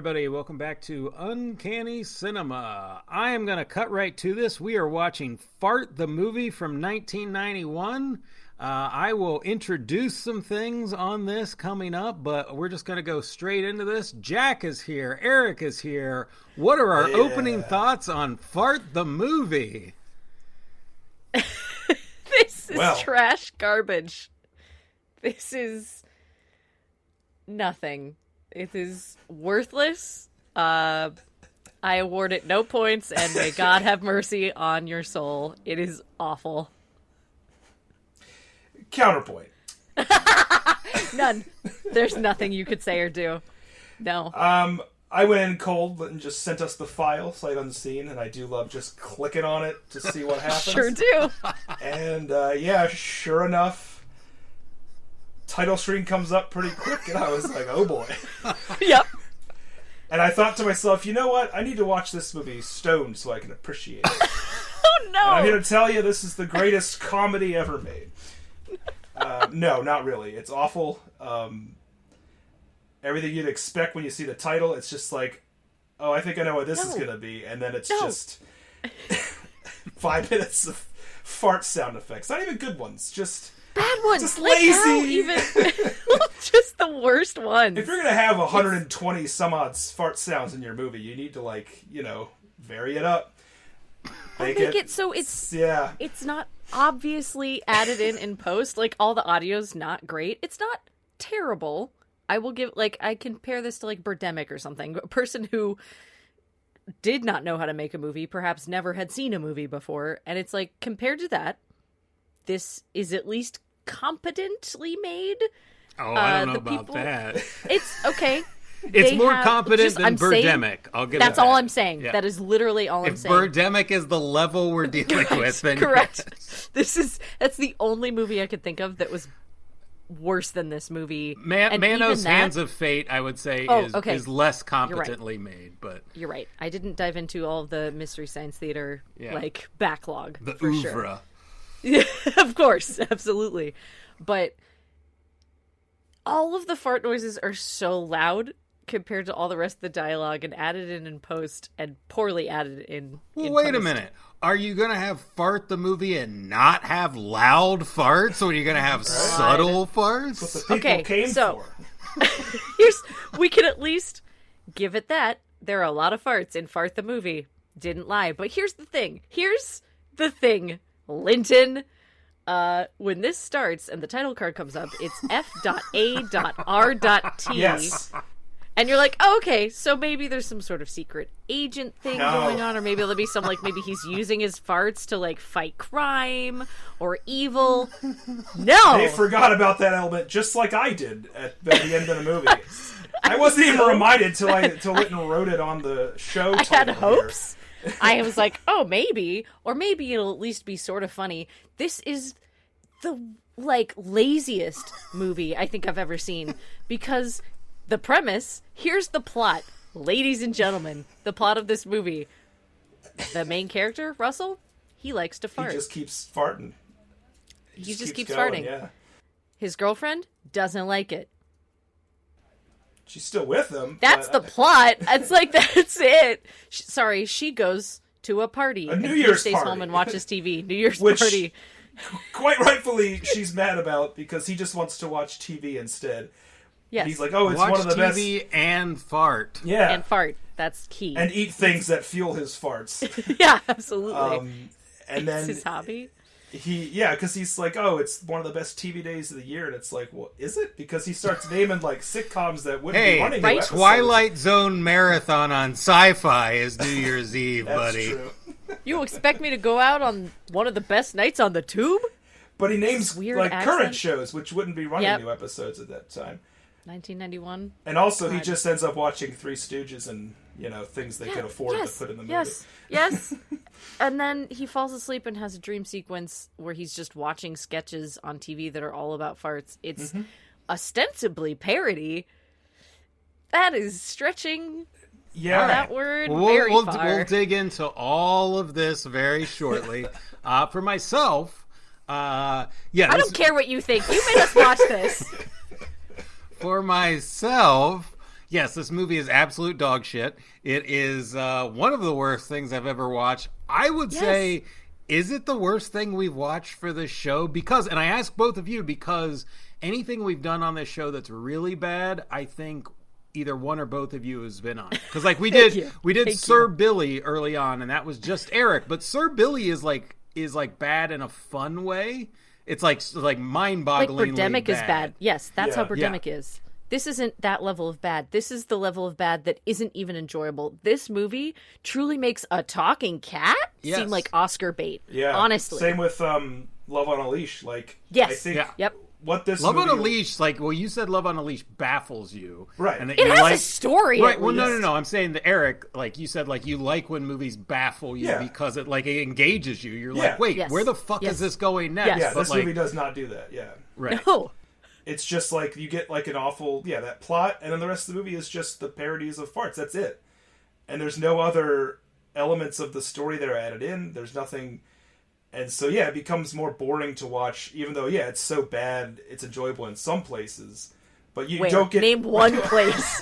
everybody, welcome back to Uncanny Cinema. I am going to cut right to this. We are watching Fart, the movie from 1991. Uh, I will introduce some things on this coming up, but we're just going to go straight into this. Jack is here, Eric is here. What are our Yeah. opening thoughts on Fart, the movie? This is Well. trash garbage. This is nothing. It is worthless. Uh, I award it no points, and may God have mercy on your soul. It is awful. Counterpoint. None. There's nothing you could say or do. No. Um, I went in cold and just sent us the file sight unseen, and I do love just clicking on it to see what happens. sure do. And uh, yeah, sure enough, title screen comes up pretty quick, and I was like, oh boy. yep. And I thought to myself, you know what? I need to watch this movie stoned so I can appreciate it. Oh And I'm here to tell you this is the greatest comedy ever made. Uh, no, not really. It's awful. Um, everything you'd expect when you see the title, it's just like, oh, I think I know what this is going to be. And then it's No. just five minutes of fart sound effects. Not even good ones. Just Bad ones. just like lazy. even just the worst ones. if you're to have 120 some odd fart sounds in your movie, you need to, like, you know, vary it up. Make, Make it so it's Yeah. it's not obviously added in in post like all the audio's not great it's not terrible i will give like i compare this to like birdemic or something a person who did not know how to make a movie perhaps never had seen a movie before and it's like compared to that this is at least competently made Oh, I don't Uh, know about people- that. it's okay It's They more have- competent just- than I'm Birdemic. I'll give that's it that. all i'm saying Yeah. that is literally all i'm If saying Birdemic is the level we're dealing with, then correct this is that's the only movie i could think of that was worse than this movie Man, And Manos that- Hands of Fate, I would say, Oh, is, okay. is less right. competently made, but you're right i didn't dive into all the mystery science theater Yeah. like backlog the for oeuvre. sure Yeah, of course absolutely but all of the fart noises are so loud compared to all the rest of the dialogue and added in in post and poorly added in, Well, in wait a minute. Are you going to have fart the movie and not have loud farts, or are you going to have subtle What the farts? Okay, came so- for. Here's we can at least give it that. There are a lot of farts in Fart the movie. Didn't lie. But here's the thing. Here's the thing, Linton. Uh, when this starts and the title card comes up, it's F.A.R.T. Yes. And you're like, oh, okay, so maybe there's some sort of secret agent thing No. going on, or maybe there'll be some like maybe he's using his farts to like fight crime or evil. No, They forgot about that element just like I did at, at the end of the movie. I wasn't even reminded till I till Litton wrote it on the show. I had title here. I was like, oh, maybe, or maybe it'll at least be sort of funny. This is the like laziest movie I think I've ever seen because the premise. Here's the plot, ladies and gentlemen. The plot of this movie. The main character, Russell, he likes to fart. He just keeps farting. He just keeps going, farting. Yeah, His girlfriend doesn't like it. She's still with him. That's the but, plot. It's like that's it. Sh sorry, she goes to a party. A New he Year's stays party. home and watches TV. New Year's Which- party. quite rightfully she's mad about because he just wants to watch TV instead. Yes. He's like, oh, it's Watch one of the TV and fart. Yeah, and fart. That's key. and eat things that fuel his farts. yeah, absolutely. Um, and it's then his hobby. He yeah because he's like oh it's one of the best tv days of the year and it's like well is it because he starts naming like sitcoms that wouldn't Hey, be running new right? Twilight Zone marathon on Sci-Fi is New Year's Eve, That's buddy. true You expect me to go out on one of the best nights on the tube? but he names weird like accent. current shows which wouldn't be running Yep. new episodes at that time 1991. And also, he just ends up watching Three Stooges and you know things they could afford yes, to put in the movie. Yes, yes. and then he falls asleep and has a dream sequence where he's just watching sketches on TV that are all about farts. It's Mm-hmm. ostensibly parody. That is stretching Yeah, that word We'll, very we'll, far. we'll dig into all of this very shortly. uh, for myself, uh, yeah, I this- don't care what you think. You made us watch this. for myself, yes, this movie is absolute dog shit. It is uh, one of the worst things I've ever watched. I would Yes. say, is it the worst thing we've watched for this show? Because, and I ask both of you because anything we've done on this show that's really bad, I think either one or both of you has been on. Because like we did, you. we did Thank Sir you. Billy early on, and that was just Eric. But Sir Billy is like is like bad in a fun way. It's like like mind Like bogglingly Birdemic is bad. Yes, that's how Yeah. Yeah. Is. This isn't that level of bad. This is the level of bad that isn't even enjoyable. This movie truly makes a talking cat Yes. seem like Oscar bait. yeah. honestly. Same with um, Love on a Leash. Like, Yes. I think Yeah. Yep. what this Love on a Leash, like well, you said Love on a Leash baffles you, Right. And that It you has like a story. right. at Well, no, no, no. I'm saying that Eric, like you said, like you like when movies baffle you Yeah. because it like it engages you. You're Yeah. like, wait, Yes. where the fuck Yes. is this going next? Yes. Yeah, but this like, movie does not do that. Yeah. right. No. It's just like you get like an awful yeah that plot, and then the rest of the movie is just the parodies of farts. That's it, and there's no other elements of the story that are added in. There's nothing, and so yeah, it becomes more boring to watch. Even though yeah, it's so bad, it's enjoyable in some places, but you Wait, don't get name one place.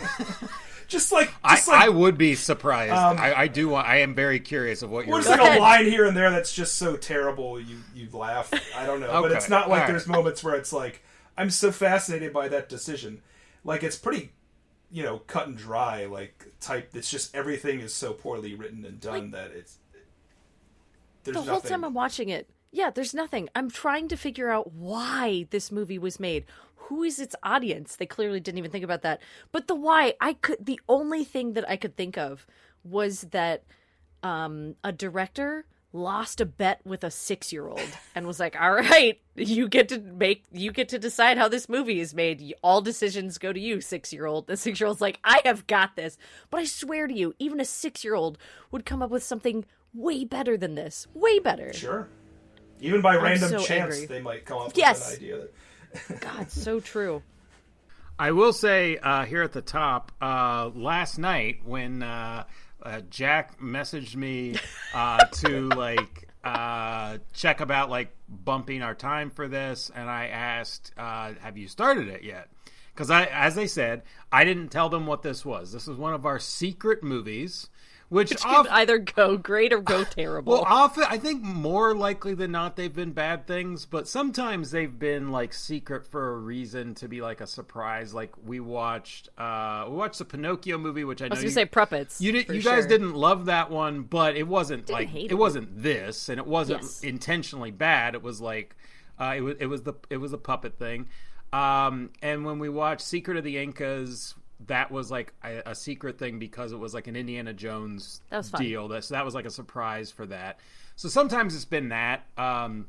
just like I, like I would be surprised. Um, I, I do. want I am very curious of what you're. Or just Go like ahead. a line here and there that's just so terrible you you laugh. I don't know, but it's not like alright. there's moments where it's like I'm so fascinated by that decision. Like it's pretty, you know, cut and dry. Like type. It's just everything is so poorly written and done that it's there's the whole nothing. time I'm watching it, yeah, there's nothing. I'm trying to figure out why this movie was made. Who is its audience? They clearly didn't even think about that. But the why, I could. The only thing that I could think of was that um, a director lost a bet with a six-year-old and was like, "All right, you get to make, you get to decide how this movie is made. All decisions go to you, six-year-old." The six-year-old's like, "I have got this." But I swear to you, even a six-year-old would come up with something way better than this. Way better. Sure. Even by random so chance, angry. they might come up Yes. with an idea. That, God, so true. I will say uh, here at the top, uh, last night when uh, uh, Jack messaged me uh, to like uh, check about like bumping our time for this, and I asked, uh, "Have you started it yet?" Because I, as they said, I didn't tell them what this was. This is one of our secret movies, which Which off- can either go great or go terrible. well, often I think more likely than not they've been bad things, but sometimes they've been like secret for a reason to be like a surprise. Like we watched, uh, we watched the Pinocchio movie, which I I was gonna you, say puppets. you, did, you guys sure. didn't love that one, but it wasn't like it it. wasn't this, and it wasn't Yes. intentionally bad. It was like uh, it was it was the it was a puppet thing. Um, and when we watched Secret of the Incas, that was like a, a secret thing because it was like an Indiana Jones That deal. That so that was like a surprise for that. So sometimes it's been that. Um,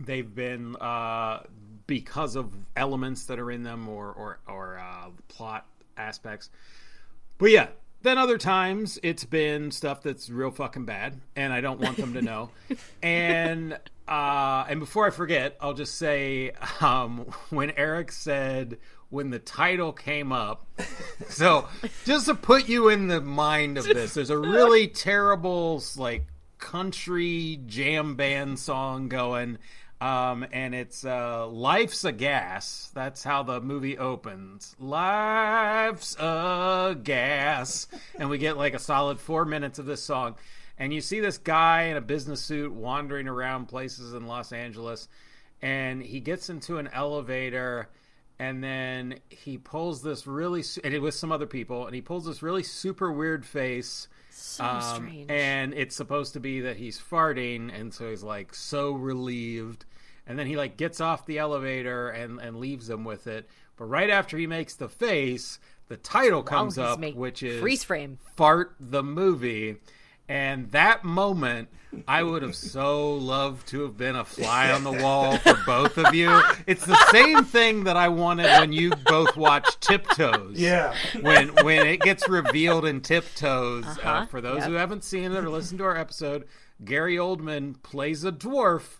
they've been uh, because of elements that are in them or or, or uh, plot aspects. But yeah, then other times it's been stuff that's real fucking bad, and I don't want them to know. and uh, and before I forget, I'll just say um, when Eric said when the title came up. So just to put you in the mind of this, there's a really terrible like country jam band song going. Um, and it's uh, Life's a Gas. That's how the movie opens. Life's a Gas. And we get like a solid four minutes of this song. And you see this guy in a business suit wandering around places in Los Angeles. And he gets into an elevator. And then he pulls this really, su- and it was some other people, and he pulls this really super weird face. So Um, strange. and it's supposed to be that he's farting, and so he's like so relieved. And then he like gets off the elevator and and leaves them with it. But right after he makes the face, the title comes he's up, make- which is freeze frame. "Fart the Movie." And that moment, I would have so loved to have been a fly on the wall for both of you. It's the same thing that I wanted when you both watched Tiptoes. Yeah. When when it gets revealed in Tiptoes, uh Uh-huh, for those yep. who haven't seen it or listened to our episode, Gary Oldman plays a dwarf,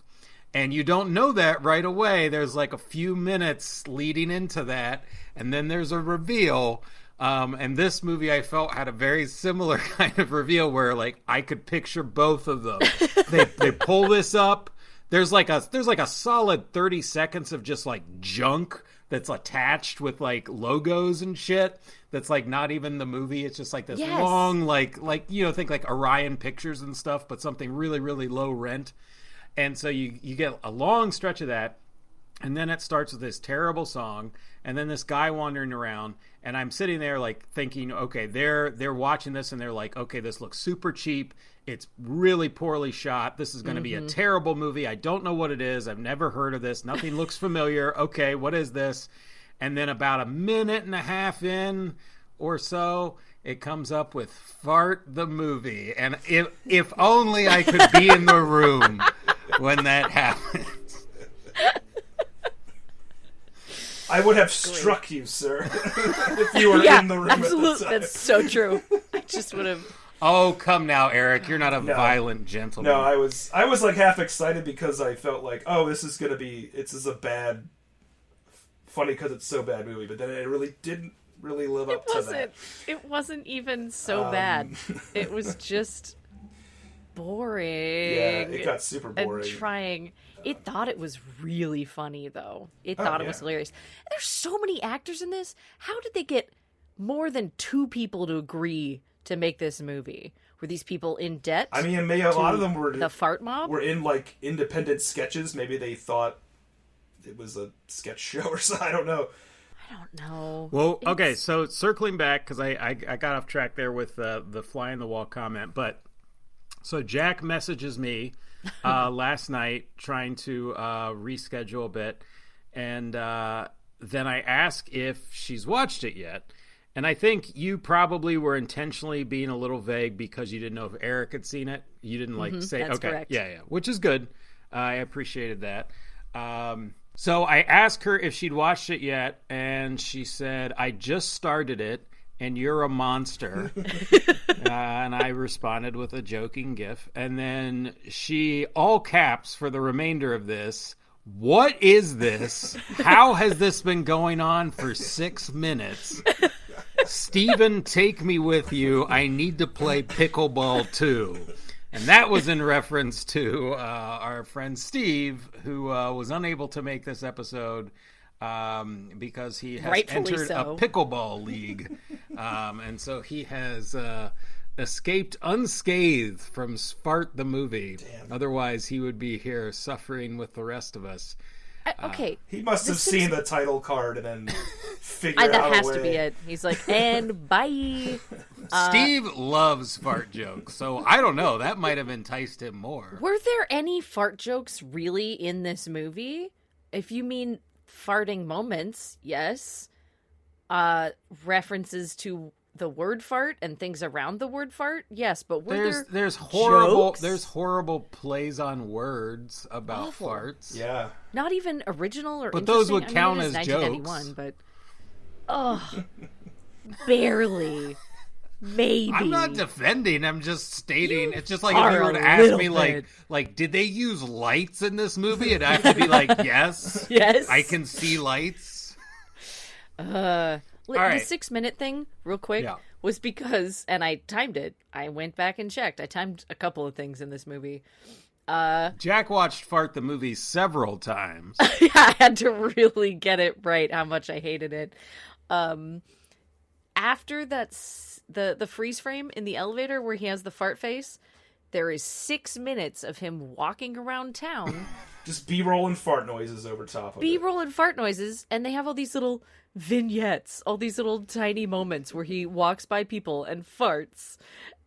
and you don't know that right away. There's like a few minutes leading into that, and then there's a reveal. Um, and this movie, I felt had a very similar kind of reveal where, like, I could picture both of them. they they pull this up. There's like a there's like a solid thirty seconds of just like junk that's attached with like logos and shit. That's like not even the movie. It's just like this Yes. long, like like you know, think like Orion Pictures and stuff, but something really really low rent. And so you you get a long stretch of that, and then it starts with this terrible song, and then this guy wandering around, and I'm sitting there like thinking, okay, they're they're watching this and they're like, okay, this looks super cheap. It's really poorly shot. This is going to be a mm-hmm. terrible movie. I don't know what it is. I've never heard of this. Nothing looks familiar. Okay, what is this? And then about a minute and a half in or so, it comes up with "Fart the movie," and if if only I could be in the room when that happens. I would have struck you, sir, if you were Yeah, in the room absolutely. at the time. That's so true. I just would have. Oh, come now, Eric. You're not a violent gentleman. No, I was I was like half excited because I felt like, oh, this is gonna be it's is a bad, funny because it's so bad movie. But then it really didn't really live It up to wasn't. that. It wasn't even so Um, bad. It was just boring. Yeah, it got super and boring. trying. It thought it was really funny though. It Oh, thought it was hilarious. And there's so many actors in this. How did they get more than two people to agree to make this movie? Were these people in debt? I mean, maybe a lot of them were the fart mob. were in like independent sketches. Maybe they thought it was a sketch show or something. I don't know. I don't know. Well, okay, so circling back because I, I I got off track there with uh, the fly in the wall comment, but so Jack messages me uh, last night trying to uh, reschedule a bit, and uh, then I ask if she's watched it yet. And I think you probably were intentionally being a little vague because you didn't know if Eric had seen it. You didn't like say, that's okay, correct. yeah, yeah, which is good. I appreciated that. Um, so I asked her if she'd watched it yet, and she said, I just started it, and you're a monster. uh, and I responded with a joking gif. And then she, all caps for the remainder of this, what is this? How has this been going on for six minutes? Steven, take me with you. I need to play pickleball too. And that was in reference to uh, our friend Steve, who uh, was unable to make this episode um, because he has Rightfully entered so. a pickleball league. um, and so he has uh, escaped unscathed from Fart the movie. Damn. Otherwise, he would be here suffering with the rest of us. I- okay, He must have six- seen the title card and then figured I, out that a has to be it. He's like, and bye. Uh, Steve loves fart jokes, so I don't know. That might have enticed him more. Were there any fart jokes really in this movie? If you mean farting moments, yes. Uh references to the word fart and things around the word fart, yes. But were There's there there's horrible jokes? there's horrible plays on words about Awful. farts. Yeah. not even original or But those would interesting? I mean, count it is as 1991, jokes. But oh, barely, maybe. I'm not defending. I'm just stating. You It's just like if you were to ask me, like, bit. like, did they use lights in this movie? And I have to be like, yes, Yes, I can see lights. Uh, li- All right. The six minute thing, real quick, Yeah. was because, and I timed it. I went back and checked. I timed a couple of things in this movie. Uh, Jack watched fart the movie several times. yeah, I had to really get it right how much I hated it. Um, after that, the the freeze frame in the elevator where he has the fart face, there is six minutes of him walking around town, Just B-roll and fart noises over top of B it. roll and fart noises, and they have all these little vignettes, all these little tiny moments where he walks by people and farts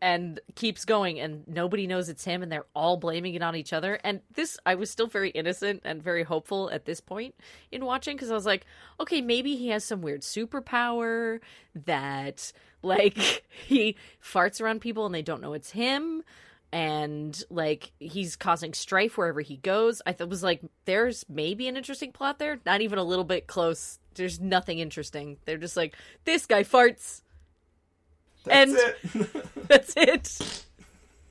and keeps going, and nobody knows it's him, and they're all blaming it on each other. And this, I was still very innocent and very hopeful at this point in watching because I was like, okay, maybe he has some weird superpower that, like, he farts around people and they don't know it's him and like he's causing strife wherever he goes. I thought was like there's maybe an interesting plot there. Not even a little bit close. There's nothing interesting. They're just like this guy farts. That's and- it. That's it.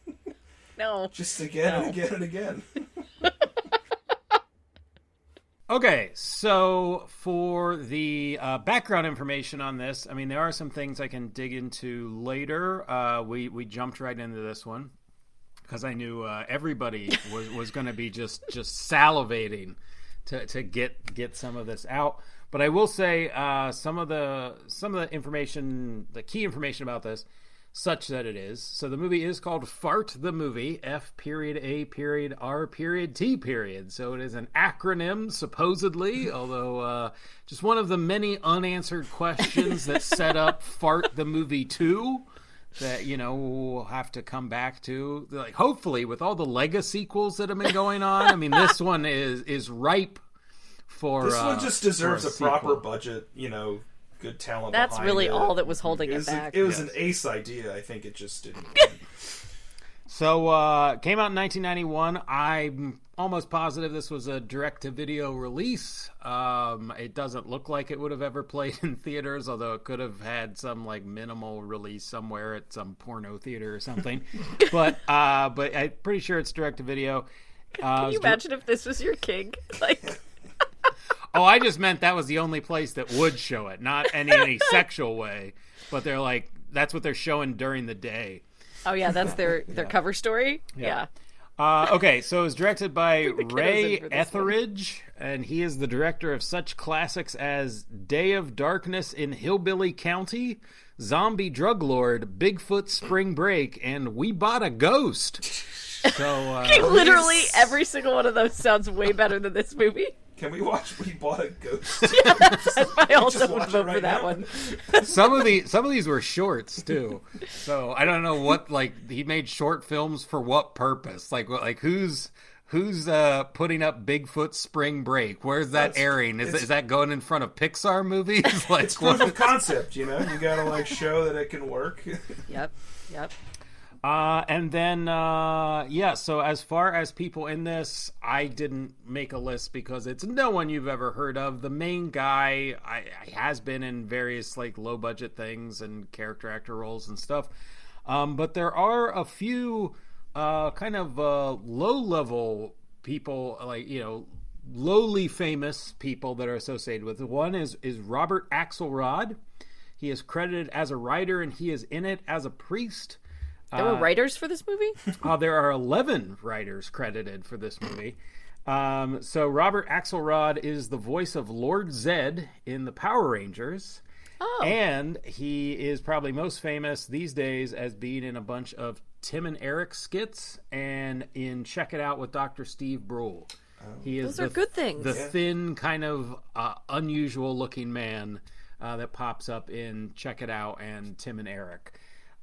No. Just again and again and again. Okay, so for the uh, background information on this, I mean, there are some things I can dig into later. Uh, we we jumped right into this one because I knew uh, everybody was, was going to be just just salivating to, to get get some of this out. But I will say uh, some of the some of the information, the key information about this, such that it is. So the movie is called Fart the Movie, F period A period R period T period. So it is an acronym, supposedly, although uh, just one of the many unanswered questions that set up Fart the Movie 2 that, you know, we'll have to come back to. Like, hopefully, with all the legacy sequels that have been going on, I mean, this one is, is ripe for. This uh, one just deserves for a, proper budget, you know, good talent. That's really it. all that was holding It it was, back. it was Yes. an ace idea. I think it just didn't. So uh came out in 1991. I'm almost positive this was a direct to video release. Um it doesn't look like it would have ever played in theaters, although it could have had some like minimal release somewhere at some porno theater or something. but uh but I'm pretty sure it's direct to video. Uh, Can you imagine if this was your king? Like Oh, I just meant that was the only place that would show it, not in any sexual way. But they're like that's what they're showing during the day. Oh yeah, that's their their cover story. Yeah. Uh, okay, so it was directed by Ray this one. Etheridge, and he is the director of such classics as Day of Darkness in Hillbilly County, Zombie Drug Lord, Bigfoot Spring Break, and We Bought a Ghost. So, uh, Literally every single one of those sounds way better than this movie. Can we watch We Bought a Ghost? I also would watch vote right for that now. one. some of the some of these were shorts too. So I don't know what like he made short films for what purpose. Like what- like who's who's uh putting up Bigfoot Spring Break? Where's that That's- airing? Is, is that going in front of Pixar movies? like it's what? proof of concept, you know. You gotta like show that it can work. Yep. Yep. Uh, and then, uh, yeah, so as far as people in this, I didn't make a list because it's no one you've ever heard of. The main guy I, I has been in various like low budget things and character actor roles and stuff. Um, but there are a few uh, kind of uh, low level people, like, you know, lowly famous people that are associated with it. One is, is Robert Axelrod. He is credited as a writer and he is in it as a priest. There were writers for this movie? Uh, there are 11 writers credited for this movie. Um, so Robert Axelrod is the voice of Lord Zed in the Power Rangers. Oh. And he is probably most famous these days as being in a bunch of Tim and Eric skits and in Check It Out with Dr. Steve Brule. He is Those are the, good things. The thin, kind of uh, unusual looking man uh, that pops up in Check It Out and Tim and Eric.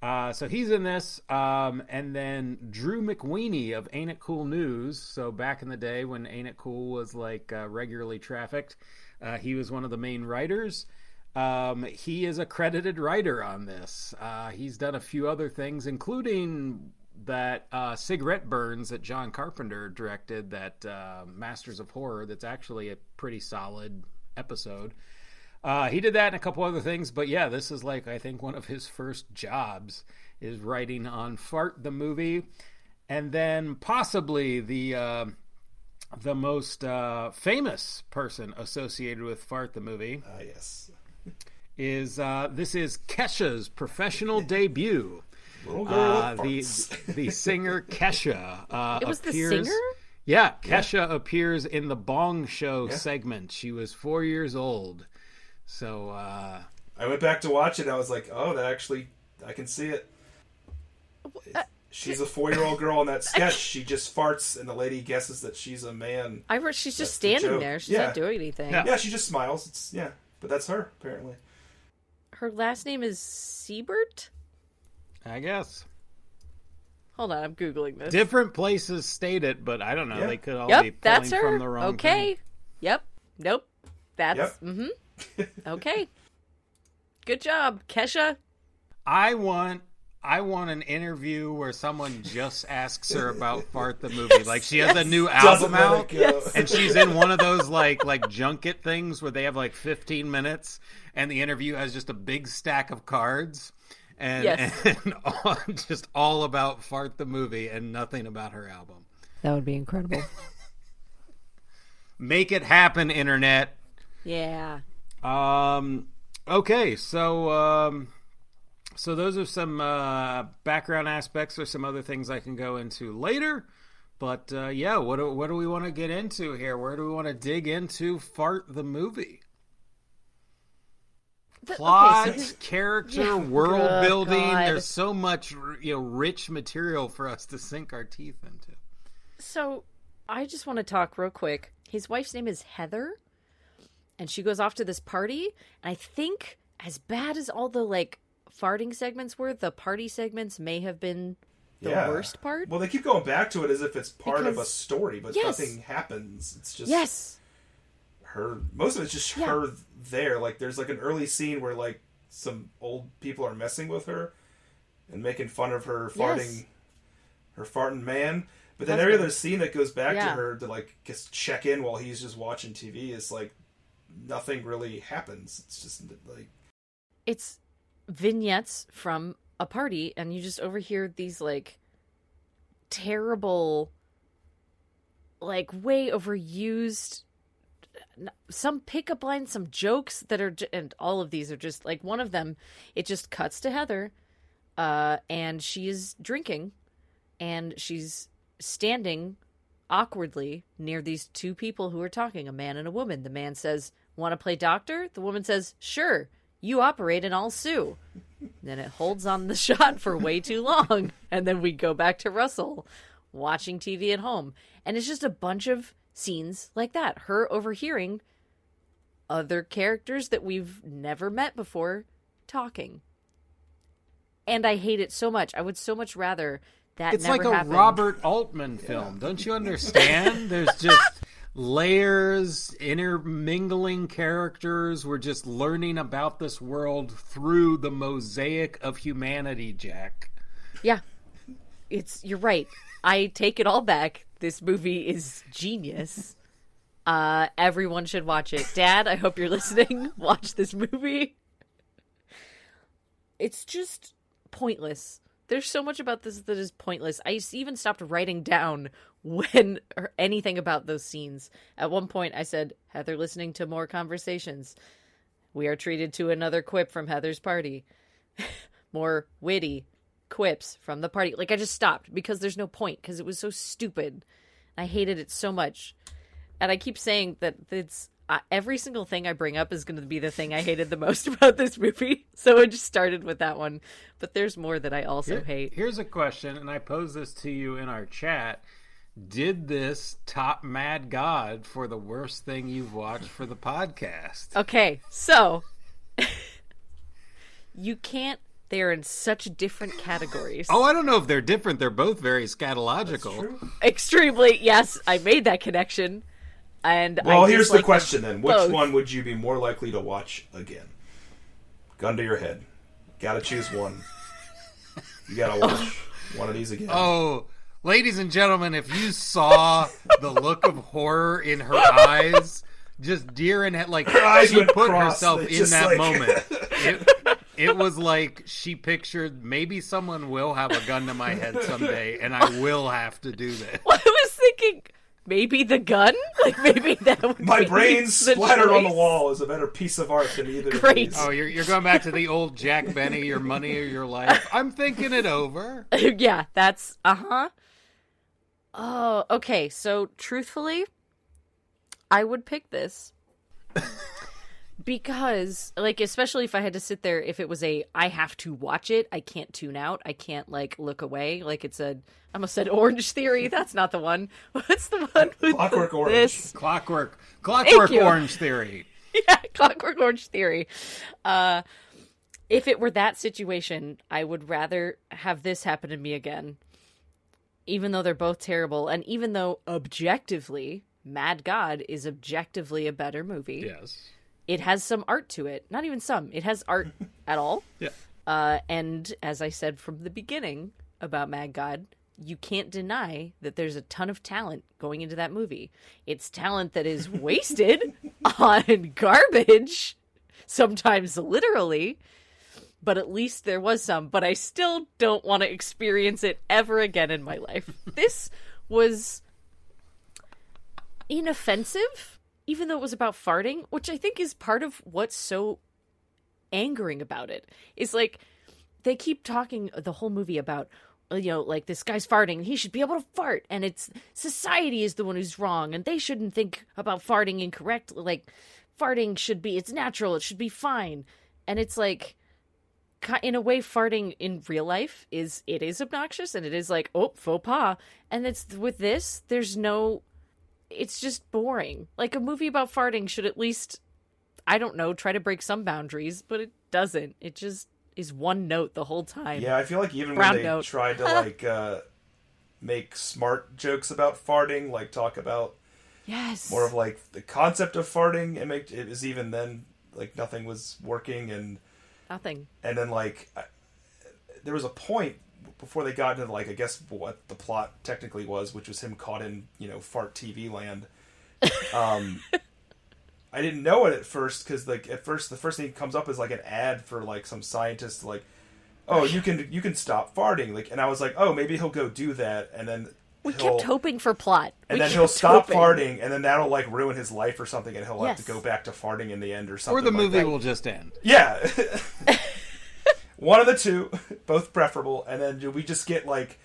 Uh, so he's in this, um, and then Drew McWeeny of Ain't It Cool News. So back in the day when Ain't It Cool was like uh, regularly trafficked, uh, he was one of the main writers. Um, he is a credited writer on this. Uh, he's done a few other things, including that uh, cigarette burns that John Carpenter directed, that uh, Masters of Horror. That's actually a pretty solid episode. Uh, he did that and a couple other things, but yeah, this is like I think one of his first jobs is writing on Fart the movie, and then possibly the uh, the most uh, famous person associated with Fart the movie Ah, yes. is uh, this is Kesha's professional debut. Uh, the the singer Kesha. Uh, It was the appears, singer? Yeah, Kesha appears in the Bong Show Yeah. segment. She was four years old, so uh, I went back to watch it. I was like, oh, that actually, I can see it. she's a four-year-old girl in that sketch. She just farts, and the lady guesses that she's a man. I wrote she's just That's the standing there. She's Yeah. not doing anything. Yeah. Yeah, she just smiles. It's yeah, but that's her apparently. Her last name is Sebert. I guess Hold on, I'm googling this. different places state it, but I don't know. Yeah. They could all be pulling that's her. from the wrong. okay. thing. Yep. Nope. That's Yep. mm-hmm. Okay. Good job, Kesha. I want. I want an interview where someone just asks her about Fart the movie. like she has a new album out. it and she's in one of those like like junket things where they have like 15 minutes and the interview has just a big stack of cards and, Yes. and all, just all about fart the movie and nothing about her album That would be incredible. make it happen internet yeah. Um okay so um so those are some uh background aspects or some other things i can go into later but uh, yeah, what do, what do we want to get into here? Where do we want to dig into Fart the movie? The- plot, okay, so- character, Yeah. world Oh, building. God. There's so much, you know, rich material for us to sink our teeth into. So I just want to talk real quick. His wife's name is Heather, and she goes off to this party. And I think, as bad as all the like farting segments were, the party segments may have been the Yeah. worst part. Well, they keep going back to it as if it's part of a story, but Yes. nothing happens. It's just yes, her. Most of it's just Yeah. her there. Like there's like an early scene where like some old people are messing with her and making fun of her farting, Yes. her farting man. But then Husband. every other scene that goes back to her to like just check in while he's just watching TV is like nothing really happens. It's just like it's vignettes from a party, and you just overhear these like terrible, like way overused. Some pickup lines, some jokes that are, and all of these are just like one of them. It just cuts to Heather, uh, and she is drinking, and she's standing awkwardly near these two people who are talking, a man and a woman. The man says, "Want to play doctor?" The woman says, "Sure." You operate and I'll sue. Then it holds on the shot for way too long, and then we go back to Russell watching TV at home, and it's just a bunch of scenes like that. Her overhearing other characters that we've never met before talking. And I hate it so much. I would so much rather that It's like a happened. Robert Altman film. Don't you understand? There's just layers, intermingling characters. We're just learning about this world through the mosaic of humanity, Jack. Yeah. It's you're right. I take it all back. This movie is genius. Uh everyone should watch it. Dad, I hope you're listening. Watch this movie. It's just pointless. There's so much about this that is pointless. I even stopped writing down when or anything about those scenes. At one point I said, "Heather listening to more conversations. We are treated to another quip from Heather's party." more witty quips from the party. Like I just stopped because there's no point because it was so stupid. I hated it so much. And I keep saying that it's uh, every single thing I bring up is going to be the thing I hated the most about this movie. So I just started with that one, but there's more that I also Here- hate. Here's a question, and I pose this to you in our chat. Did this top Mad God for the worst thing you've watched for the podcast? Okay, so you can't. They're in such different categories. Oh, I don't know if they're different. They're both very scatological. Extremely, yes, I made that connection. And Well, I here's the dislike question then: Which both. one would you be more likely to watch again? Gun to your head. Got to choose one. You gotta watch one of these again. Oh, ladies and gentlemen, if you saw the look of horror in her eyes, just deer in head, like eyes she put cross. herself They in that like- moment. It, it was like she pictured maybe someone will have a gun to my head someday, and I will have to do this. I was thinking maybe the gun, like maybe that. Would be My be brain the splattered on the wall is a better piece of art than either Great. of these. Oh, you're, you're going back to the old Jack Benny, your money or your life. I'm thinking it over. yeah, that's uh huh. Oh, okay. So truthfully, I would pick this because like especially if i had to sit there if it was a i have to watch it i can't tune out i can't like look away like it's a i almost said orange theory that's not the one what's the one with Clockwork Orange. this Clockwork, Clockwork. Orange theory. yeah clockwork orange theory uh if it were that situation i would rather have this happen to me again even though they're both terrible and even though objectively mad god is objectively a better movie Yes. It has some art to it. Not even some. It has art at all. Yeah. Uh, and as I said from the beginning about Mad God, you can't deny that there's a ton of talent going into that movie. It's talent that is wasted on garbage, sometimes literally, but at least there was some. But I still don't want to experience it ever again in my life. This was inoffensive, even though it was about farting, which I think is part of what's so angering about it. Is like they keep talking the whole movie about you know like this guy's farting he should be able to fart and it's society is the one who's wrong and they shouldn't think about farting incorrectly like farting should be it's natural it should be fine and it's like in a way farting in real life is it is obnoxious and it is like oh faux pas and it's with this there's no it's just boring. Like a movie about farting should at least i don't know try to break some boundaries but it doesn't. It just is one note the whole time. Yeah, I feel like even Brown when they note. tried to like uh, make smart jokes about farting, like talk about yes. more of like the concept of farting, and make it was even then like nothing was working, and nothing. and then like I, there was a point before they got into like I guess what the plot technically was, which was him caught in you know fart TV land. Um, I didn't know it at first because like at first the first thing that comes up is like an ad for like some scientist like, oh you can you can stop farting like, and I was like oh maybe he'll go do that, and then we he'll, kept hoping for plot and We then he'll stop hoping. farting, and then that'll like ruin his life or something, and he'll have to go back to farting in the end or something. Or the like movie that. will just end. Yeah. One of the two, both preferable, and then we just get like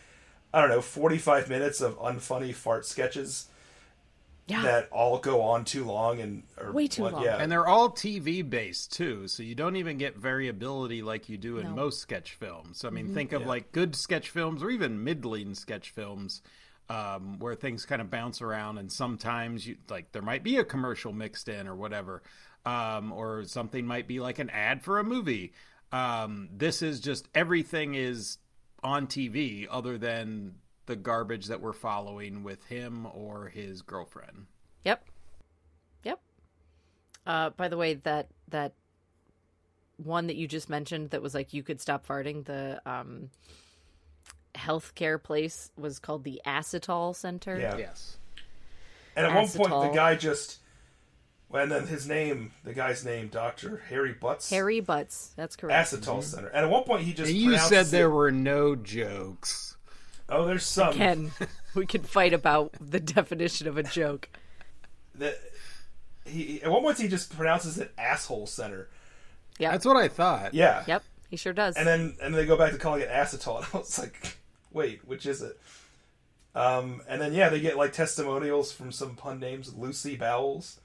I don't know, forty five minutes of unfunny fart sketches yeah that all go on too long and or Way too what- long. Yeah. And they're all TV based too, so you don't even get variability like you do in No. most sketch films. So, I Mm-hmm. mean, think of like good sketch films or even middling sketch films um, where things kind of bounce around, and sometimes you like there might be a commercial mixed in or whatever, um, or something might be like an ad for a movie. Um, this is just everything is on TV other than the garbage that we're following with him or his girlfriend. Yep. Yep. Uh, by the way, that that one that you just mentioned that was like you could stop farting. The um, healthcare place was called the Acetol Center. Yeah. Yes. and at one point the guy just and then his name the guy's name, Doctor Harry Butts Harry Butts. That's correct. Acetol Center. And at one point he just And you said there it- were no jokes. Oh, there's some Ken, we can fight about the definition of a joke. that he at one point he just pronounces it asshole center. Yeah, That's what I thought. Yeah. Yep. He sure does. and then and then they go back to calling it acetol and i was like wait which is it um and then yeah they get like testimonials from some pun names lucy bowles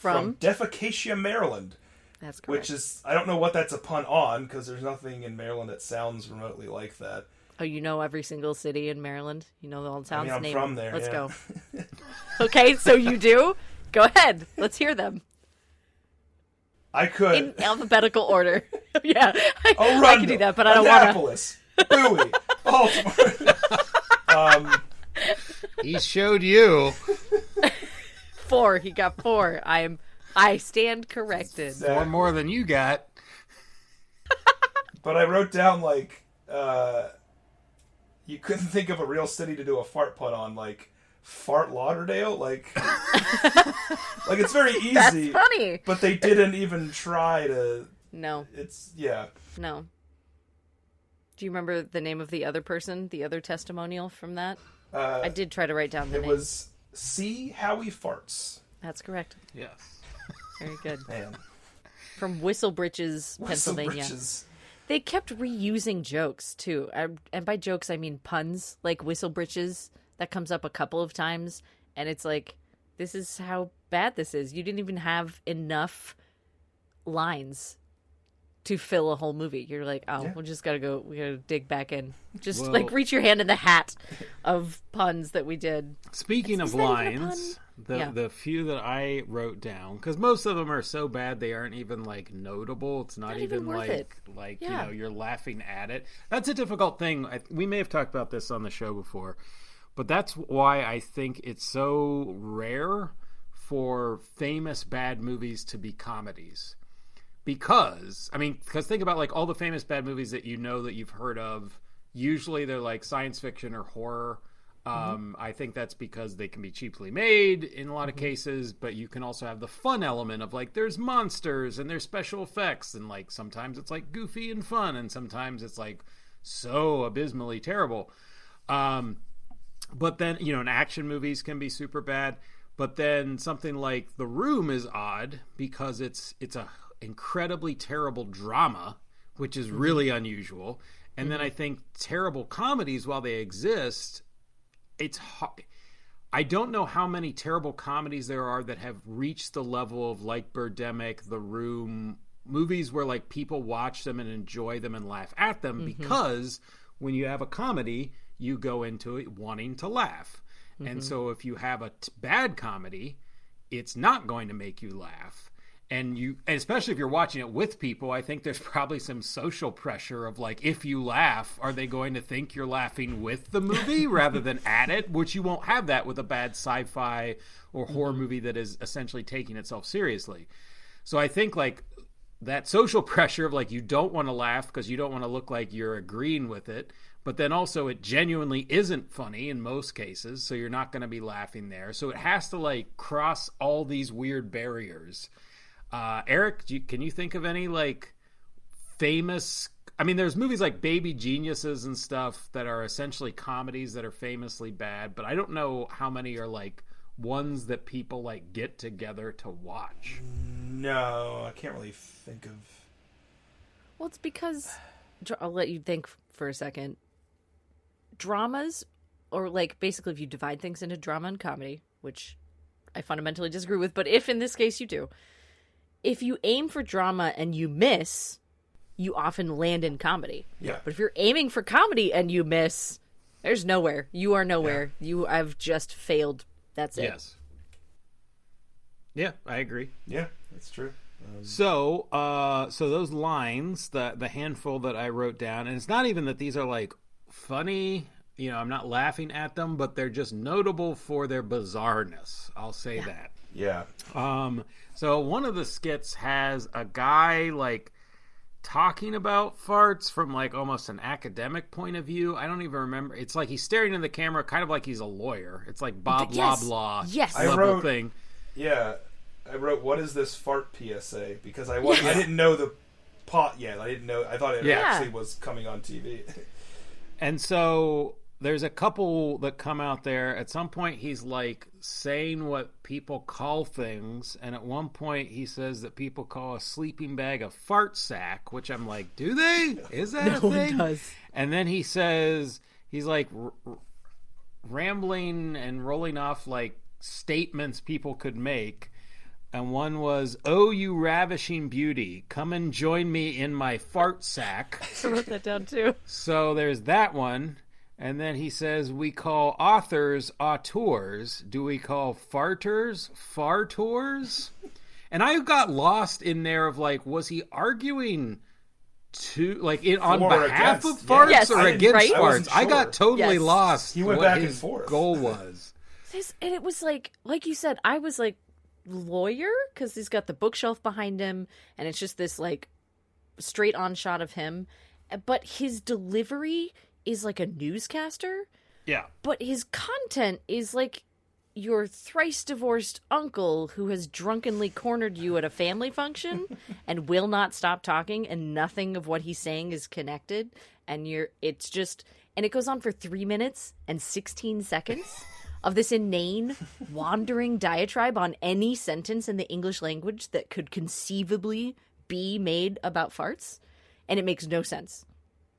from, defecacia maryland that's correct. which is i don't know what that's a pun on because there's nothing in maryland that sounds remotely like that oh, you know every single city in Maryland. You know all the towns. mean, I'm Name from there, Let's yeah. go. okay, so you do. Go ahead. Let's hear them. i could in alphabetical order. yeah, I, Arundel, I can do that, but I don't want to. Annapolis, Bowie, Baltimore. um, He showed you. Four. He got four. I'm. I stand corrected. Or more than you got. but I wrote down like uh, you couldn't think of a real city to do a fart pun on, like Fart Lauderdale, like like it's very easy. That's funny. But they didn't even try to. No, It's yeah. no. Do you remember the name of the other person, the other testimonial from that? Uh, I did try to write down the it name. was see how he farts. That's correct. Yes. Very good. Man, From Whistlebritches, Whistle Pennsylvania. britches. They kept reusing jokes too, and by jokes I mean puns, like Whistlebritches. That comes up a couple of times, and it's like, this is how bad this is. You didn't even have enough lines to fill a whole movie. You're like, oh, Yeah. we just gotta go. We gotta dig back in. Just Well- like reach your hand in the hat of puns that we did. Speaking Is of that lines, the Yeah. the few that I wrote down because most of them are so bad they aren't even like notable. It's not, Not even, even worth like it. like Yeah. you know you're laughing at it. That's a difficult thing. I, we may have talked about this on the show before, but that's why I think it's so rare for famous bad movies to be comedies. Because I mean, because think about like all the famous bad movies that you know that you've heard of. Usually they're like science fiction or horror. Um, I think that's because they can be cheaply made in a lot of cases, but you can also have the fun element of like there's monsters and there's special effects, and like sometimes it's like goofy and fun, and sometimes it's like so abysmally terrible. Um, but then you know, and action movies can be super bad. But then something like The Room is odd because it's it's a incredibly terrible drama, which is mm-hmm. really unusual. And then mm-hmm. I think terrible comedies, while they exist, it's ho- I don't know how many terrible comedies there are that have reached the level of like Birdemic, The Room, movies where like people watch them and enjoy them and laugh at them mm-hmm. because when you have a comedy, you go into it wanting to laugh. And so if you have a t- bad comedy, it's not going to make you laugh. And you, and especially if you're watching it with people, I think there's probably some social pressure of like, if you laugh, are they going to think you're laughing with the movie rather than at it? Which you won't have that with a bad sci-fi or horror mm-hmm. movie that is essentially taking itself seriously. So I think like that social pressure of like you don't want to laugh because you don't want to look like you're agreeing with it, but then also it genuinely isn't funny in most cases, so you're not going to be laughing there. So it has to like cross all these weird barriers. Uh, Eric, do you, can you think of any like famous? I mean, there's movies like Baby Geniuses and stuff that are essentially comedies that are famously bad, but I don't know how many are like ones that people like get together to watch. No, I can't really think of. Well, it's because I'll let you think for a second. Dramas, or like basically, if you divide things into drama and comedy, which I fundamentally disagree with, but if in this case you do, if you aim for drama and you miss, you often land in comedy. Yeah. But if you're aiming for comedy and you miss, there's nowhere. You are nowhere. You have just failed. That's it. Yes. Yeah, I agree. Yeah, that's true. So, uh, so those lines, the the handful that I wrote down, and it's not even that these are like funny. You know, I'm not laughing at them, but they're just notable for their bizarreness. I'll say that. Yeah. Um, so one of the skits has a guy like talking about farts from like almost an academic point of view. I don't even remember. It's like he's staring in the camera, kind of like he's a lawyer. It's like Bob Yes. blah blah Yes. I level wrote- thing. Yeah. I wrote, "What is this fart PSA?" Because I was, I didn't know the pot yet. I didn't know. I thought it Yeah. actually was coming on TV. And so there's a couple that come out there. At some point, he's like saying what people call things. And at one point, he says that people call a sleeping bag a fart sack, which I'm like, do they? Is that No, it thing? does. And then he says, he's like r- r- rambling and rolling off like statements people could make. And one was, Oh, you ravishing beauty, come and join me in my fart sack. I wrote that down too. So there's that one. And then he says, We call authors auteurs. Do we call farters fartors? And I got lost in there of like, was he arguing to, like, in, on For or behalf against, of yeah. farts Yes, or against right? I farts? wasn't I got totally Yes. lost. He went what back and his forth. goal was. This, and it was like, like you said, I was like, lawyer because he's got the bookshelf behind him, and it's just this like straight on shot of him, but his delivery is like a newscaster, Yeah. but his content is like your thrice divorced uncle who has drunkenly cornered you at a family function and will not stop talking and nothing of what he's saying is connected and you're it's just and it goes on for 3 minutes and 16 seconds of this inane wandering diatribe on any sentence in the English language that could conceivably be made about farts and it makes no sense.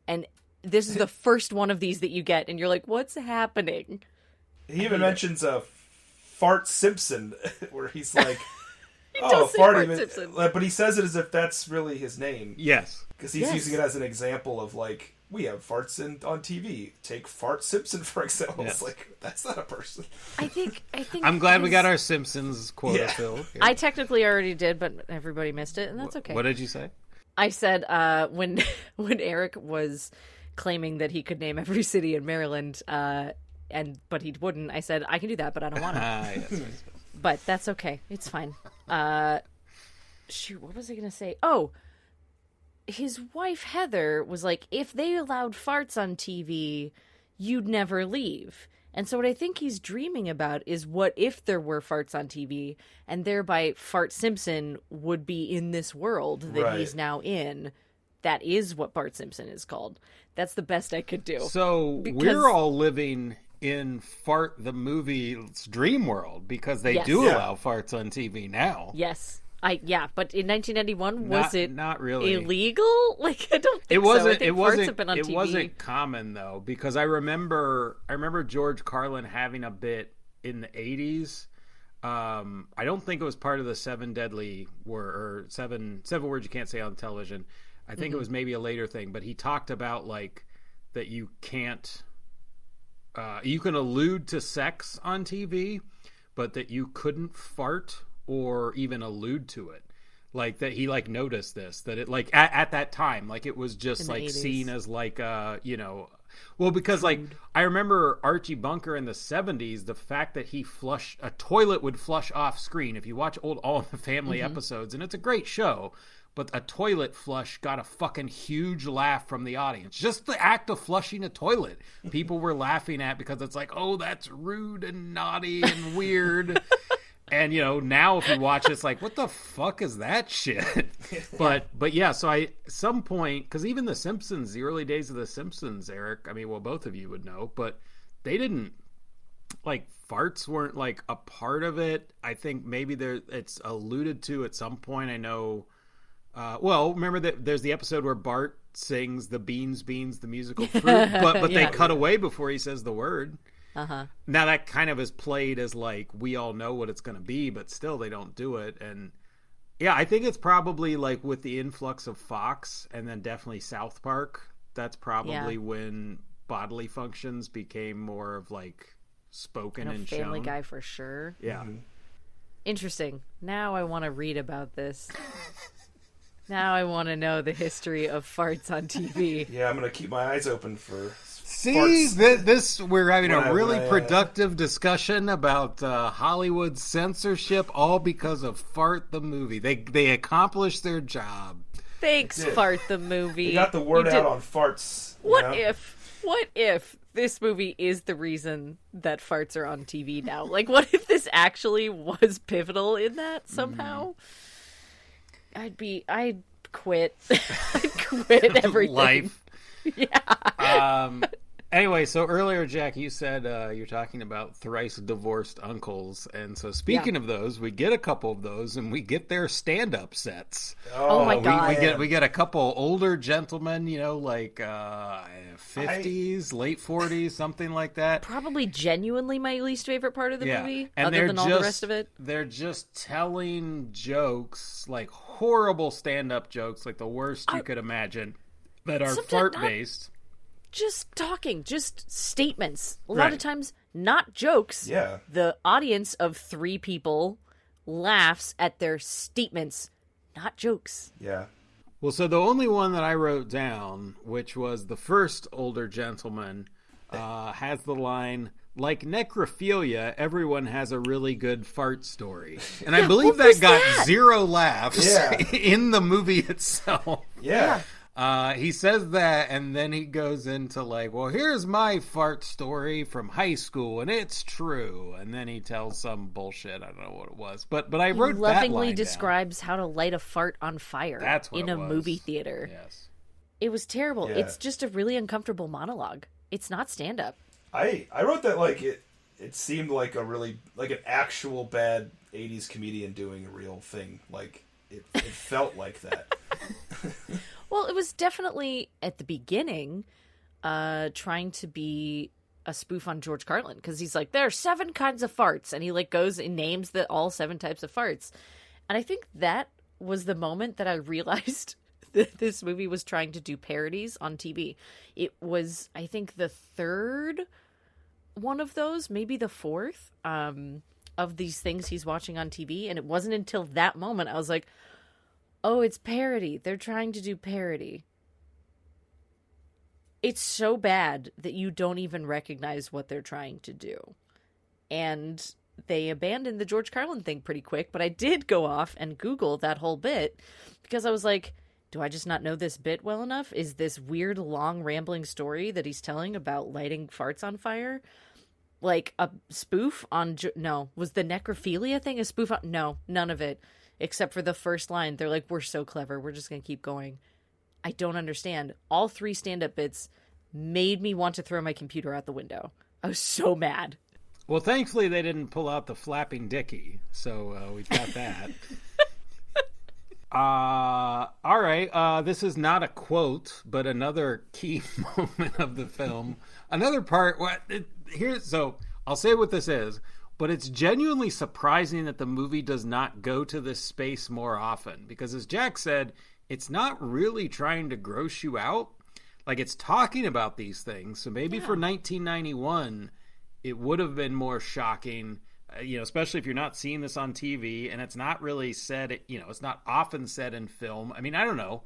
And this is the first one of these that you get and you're like what's happening? He even mentions a fart Simpson, where he's like, oh, does Fart Simpson. but he says it as if that's really his name Yes. because he's Yes. using it as an example of like we have farts in, on TV. Take Fart Simpson for example. Yes. Like that's not a person. I think. I think. I'm glad we got our Simpsons quota Yeah. filled. here. I technically already did, but everybody missed it, and that's okay. What did you say? I said uh, when when Eric was claiming that he could name every city in Maryland, uh, and but he wouldn't. I said I can do that, but I don't want to. Ah, yes, but that's okay. It's fine. Uh, shoot, what was I gonna say? Oh, his wife Heather was like, if they allowed farts on TV, you'd never leave. And so what I think he's dreaming about is what if there were farts on TV, and thereby Fart Simpson would be in this world that Right. he's now in. That is what Bart Simpson is called. That's the best I could do. So Because- we're all living in Fart the movie's dream world because they Yes. do Yeah. allow farts on TV now. yes, I yeah. But in 1991, was Not- it not really. illegal? Like I don't think It wasn't. So. I think it wasn't. have been on it TV. wasn't common though because I remember. I remember George Carlin having a bit in the '80s. Um, I don't think it was part of the seven deadly word or seven seven words you can't say on television. I think it was maybe a later thing, but he talked about like that you can't. Uh, you can allude to sex on TV, but that you couldn't fart or even allude to it. Like that he like noticed this that it like at, at that time like it was just like 80s. seen as like uh you know well because like I remember Archie Bunker in the 70s the fact that he flushed a toilet would flush off screen if you watch old All in the Family Mm-hmm. episodes and it's a great show but a toilet flush got a fucking huge laugh from the audience. Just the act of flushing a toilet, people were laughing at because it's like, oh, that's rude and naughty and weird. and you know, now if you watch, it, it's like, what the fuck is that shit? but but yeah, so I some point because even the Simpsons, the early days of the Simpsons, Eric. I mean, well, both of you would know, but they didn't like farts weren't like a part of it. I think maybe there it's alluded to at some point. I know. Uh, well, remember that there's the episode where Bart sings the beans, beans, the musical fruit, but but Yeah. they cut away before he says the word. Uh huh. Now that kind of is played as like we all know what it's going to be, but still they don't do it. And yeah, I think it's probably like with the influx of Fox and then definitely South Park. That's probably Yeah. when bodily functions became more of like spoken And and, a Family shown. Guy for sure. Yeah. Interesting. Now I want to read about this. now I want to know the history of farts on TV. Yeah, I'm gonna keep my eyes open for See, th- this we're having When I- a really I, uh, productive discussion about uh, Hollywood censorship, all because of Fart the movie. They they accomplished their job. Thanks. Fart the movie. You got the word You out did- on farts. What know? if? What if this movie is the reason that farts are on TV now? Like, what if this actually was pivotal in that somehow? I'd be. I'd quit. I'd quit everything. Life. Yeah. Um. Anyway, so earlier, Jack, you said uh, you're talking about thrice divorced uncles, and so speaking of those, we get a couple of those, and we get their stand-up sets. Oh my God. we get we get a couple older gentlemen, you know, like uh, fifties, late forties, something like that. Probably genuinely my least favorite part of the yeah, movie, and other than just all the rest of it. they're just telling jokes, like horrible stand-up jokes, like the worst you could imagine, that are Sometimes fart not- based. Just talking, just statements. A lot Right. of times, not jokes. Yeah. The audience of three people laughs at their statements, not jokes. Yeah. Well, so the only one that I wrote down, which was the first older gentleman, uh, has the line, like necrophilia, everyone has a really good fart story. And I believe that got that? zero laughs Yeah. in the movie itself. Yeah. Uh, he says that, and then he goes into like, well, here's my fart story from high school, and it's true. And then he tells some bullshit. I don't know what it was, but but I He wrote that lovingly line down. describes how to light a fart on fire That's what in it a was. movie theater. Yes. It was terrible. Yeah. It's just a really uncomfortable monologue. It's not stand up. I I wrote that like it it seemed like a really like an actual bad '80s comedian doing a real thing. Like it, it felt like that. Well, it was definitely at the beginning uh trying to be a spoof on George Carlin because he's like there are seven kinds of farts and he like goes and names the all seven types of farts. And I think that was the moment that I realized that this movie was trying to do parodies on TV. It was, I think, the third one of those, maybe the fourth, um, of these things he's watching on TV. And it wasn't until that moment I was like, oh, it's parody. They're trying to do parody. It's so bad that you don't even recognize what they're trying to do. And they abandoned the George Carlin thing pretty quick, but I did go off and Google that whole bit because I was like, do I just not know this bit well enough? Is this weird, long, rambling story that he's telling about lighting farts on fire like a spoof on? No, was the necrophilia thing a spoof on? No, none of it, except for the first line. They're like, "We're so clever. We're just gonna keep going." I don't understand. All three stand-up bits made me want to throw my computer out the window. I was so mad. Well, thankfully they didn't pull out the flapping dicky, so uh, we've got that. uh, all right. Uh, this is not a quote, but another key moment of the film. Another part. What it, here? So I'll say what this is, but it's genuinely surprising that the movie does not go to this space more often because, as Jack said, it's not really trying to gross you out. Like it's talking about these things. So maybe yeah. for 1991 it would have been more shocking uh, you know especially if you're not seeing this on tv and it's not really said you know it's not often said in film i mean i don't know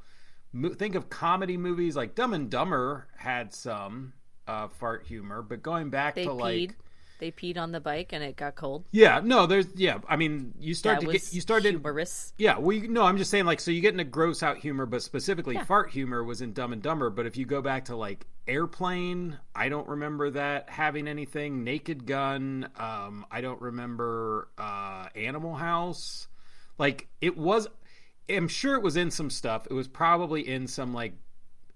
think of comedy movies like dumb and dumber had some uh, fart humor but going back they to peed. like they peed on the bike and it got cold. Yeah, no, there's yeah. I mean, you start that to get you started humorous. Yeah, well, you, no, I'm just saying like so you get into gross out humor, but specifically yeah. fart humor was in Dumb and Dumber. But if you go back to like Airplane, I don't remember that having anything. Naked Gun, um, I don't remember uh, Animal House. Like it was, I'm sure it was in some stuff. It was probably in some like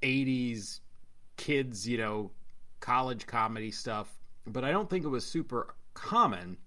80s kids, you know, college comedy stuff but I don't think it was super common.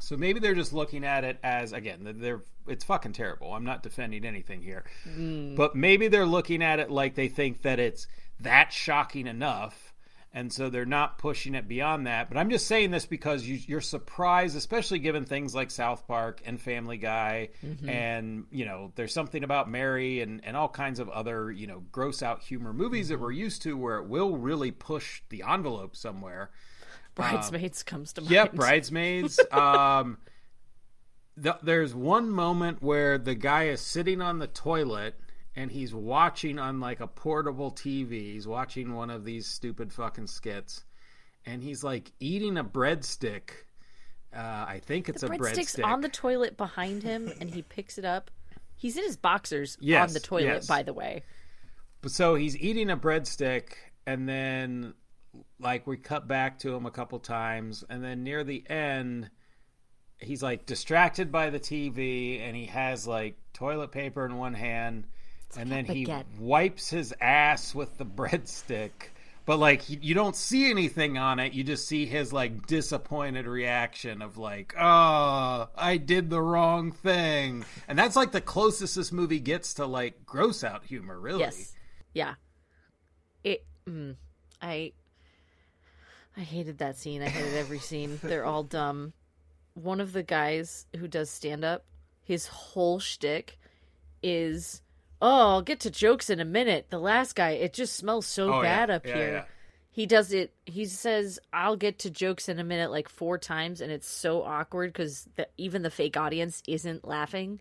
So maybe they're just looking at it as again, they're it's fucking terrible. I'm not defending anything here. Mm. But maybe they're looking at it like they think that it's that shocking enough and so they're not pushing it beyond that. But I'm just saying this because you, are surprised, especially given things like South Park and Family Guy, mm-hmm. and you know, there's something about Mary and and all kinds of other you know gross out humor movies mm-hmm. that we're used to, where it will really push the envelope somewhere. Bridesmaids um, comes to mind. Yep, Bridesmaids. um, the, there's one moment where the guy is sitting on the toilet and he's watching on like a portable TV. He's watching one of these stupid fucking skits, and he's like eating a breadstick. Uh, I think it's the a breadstick. breadstick's on the toilet behind him, and he picks it up. He's in his boxers yes, on the toilet, yes. by the way. So he's eating a breadstick, and then like we cut back to him a couple times and then near the end he's like distracted by the TV and he has like toilet paper in one hand it's and then he wipes his ass with the breadstick. But like you don't see anything on it. You just see his like disappointed reaction of like oh i did the wrong thing. And that's like the closest this movie gets to like gross out humor really. Yes. Yeah. It mm, i I hated that scene. I hated every scene. They're all dumb. One of the guys who does stand up, his whole shtick is, "Oh, I'll get to jokes in a minute." The last guy, it just smells so oh, bad yeah. up yeah, here. Yeah. He does it. He says, "I'll get to jokes in a minute," like four times, and it's so awkward because even the fake audience isn't laughing.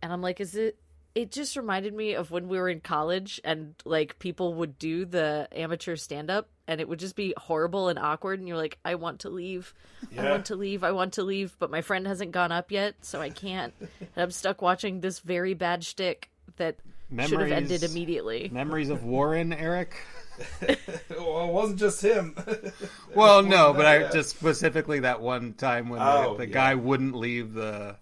And I'm like, "Is it? It just reminded me of when we were in college and like people would do the amateur stand up and it would just be horrible and awkward and you're like I want to leave. Yeah. I want to leave. I want to leave, but my friend hasn't gone up yet, so I can't. and I'm stuck watching this very bad shtick that memories, should have ended immediately. Memories of Warren, Eric? well, it wasn't just him. well, no, but I just specifically that one time when oh, the, the yeah. guy wouldn't leave the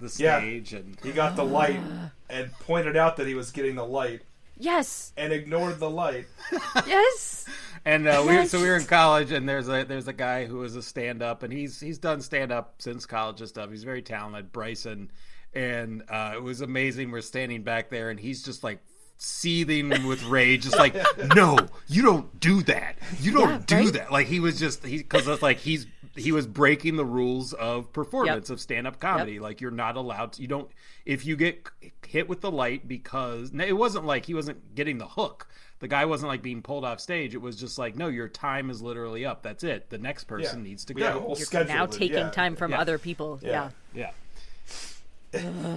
the stage yeah. and he got the light and pointed out that he was getting the light yes. and ignored the light. Yes. And uh, we so we were in college and there's a there's a guy who is a stand up and he's he's done stand up since college and stuff. He's very talented Bryson. And uh, it was amazing. We're standing back there and he's just like seething with rage just like no you don't do that. You don't yeah, do right? that. Like he was just he because it's like he's he was breaking the rules of performance of stand-up comedy. Like you're not allowed to, you don't if you get hit with the light because it wasn't like he wasn't getting the hook. The guy wasn't like being pulled off stage. It was just like, no, your time is literally up. That's it. The next person Yeah. needs to We have a go. You're now that- taking yeah. time from Yeah. other people. Yeah. Yeah. Yeah.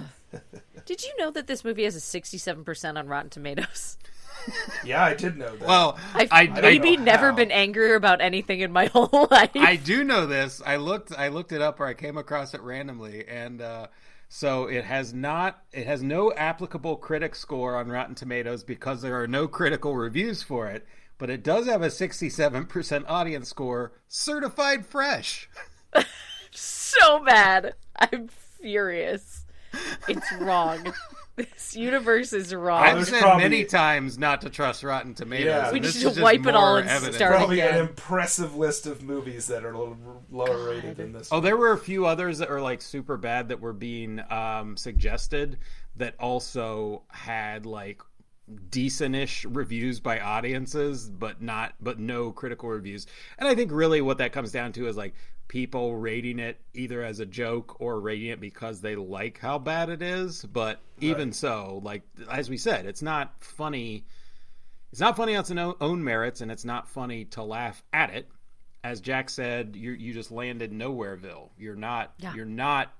Did you know that this movie has a 67% on Rotten Tomatoes? Yeah, I did know that. Well, I've I, maybe know never how. been angrier about anything in my whole life. I do know this. I looked I looked it up or I came across it randomly and uh so it has not it has no applicable critic score on Rotten Tomatoes because there are no critical reviews for it, but it does have a 67% audience score, certified fresh. so bad. I'm furious. It's wrong. this universe is wrong. I've said probably- many times not to trust Rotten Tomatoes. Yeah. We this just is just wipe it all more and evidence. start Probably again. an impressive list of movies that are a little lower rated than this. Oh, one. there were a few others that were like super bad that were being um, suggested that also had like decentish reviews by audiences, but not but no critical reviews. And I think really what that comes down to is like people rating it either as a joke or rating it because they like how bad it is. But even Right. so, like as we said, it's not funny. It's not funny on its own own merits, and it's not funny to laugh at it. As Jack said, you you just landed nowhereville. You're not Yeah. you're not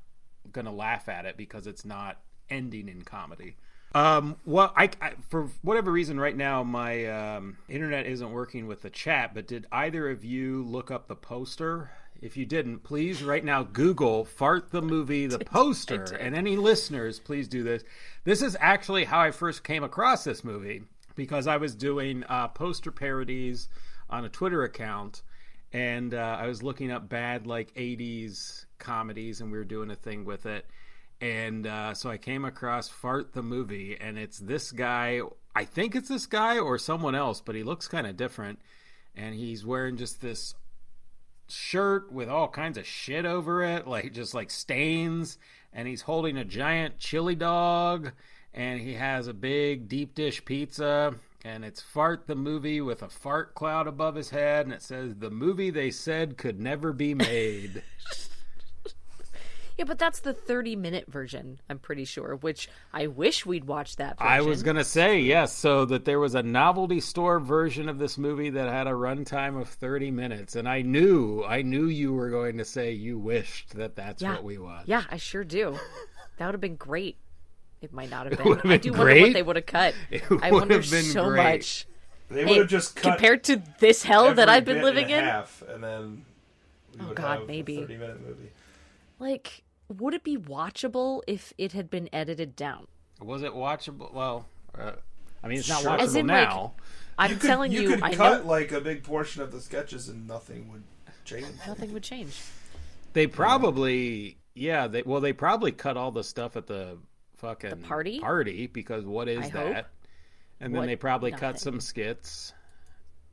gonna laugh at it because it's not ending in comedy. Um, well, I, I for whatever reason right now my um, internet isn't working with the chat. But did either of you look up the poster? If you didn't, please right now Google "fart the movie" the poster, and any listeners, please do this. This is actually how I first came across this movie because I was doing uh, poster parodies on a Twitter account, and uh, I was looking up bad like '80s comedies, and we were doing a thing with it. And uh, so I came across Fart the movie, and it's this guy. I think it's this guy or someone else, but he looks kind of different. And he's wearing just this shirt with all kinds of shit over it, like just like stains. And he's holding a giant chili dog, and he has a big deep dish pizza. And it's Fart the movie with a fart cloud above his head, and it says, The movie they said could never be made. yeah, but that's the 30 minute version, I'm pretty sure, which I wish we'd watch that version. I was gonna say yes, so that there was a novelty store version of this movie that had a runtime of thirty minutes, and I knew, I knew you were going to say you wished that that's yeah. what we watched. Yeah, I sure do. That would have been great. It might not have It been. would have I been do wonder what great. they would have cut. It I would wonder have been so great. much. they would Hey, have just cut compared to this hell that I've been bit living in. half, and then we Oh, would God, have maybe. a thirty-minute movie. Like, would it be watchable if it had been edited down? Was it watchable? Well, uh, I mean, it's not Sure. watchable As in, like, now. I'm you could, telling you, you could I cut know like a big portion of the sketches, and nothing would change. nothing would change. they probably, yeah, they well, they probably cut all the stuff at the fucking party? Party because what is I that? hope. And then What- they probably cut some skits.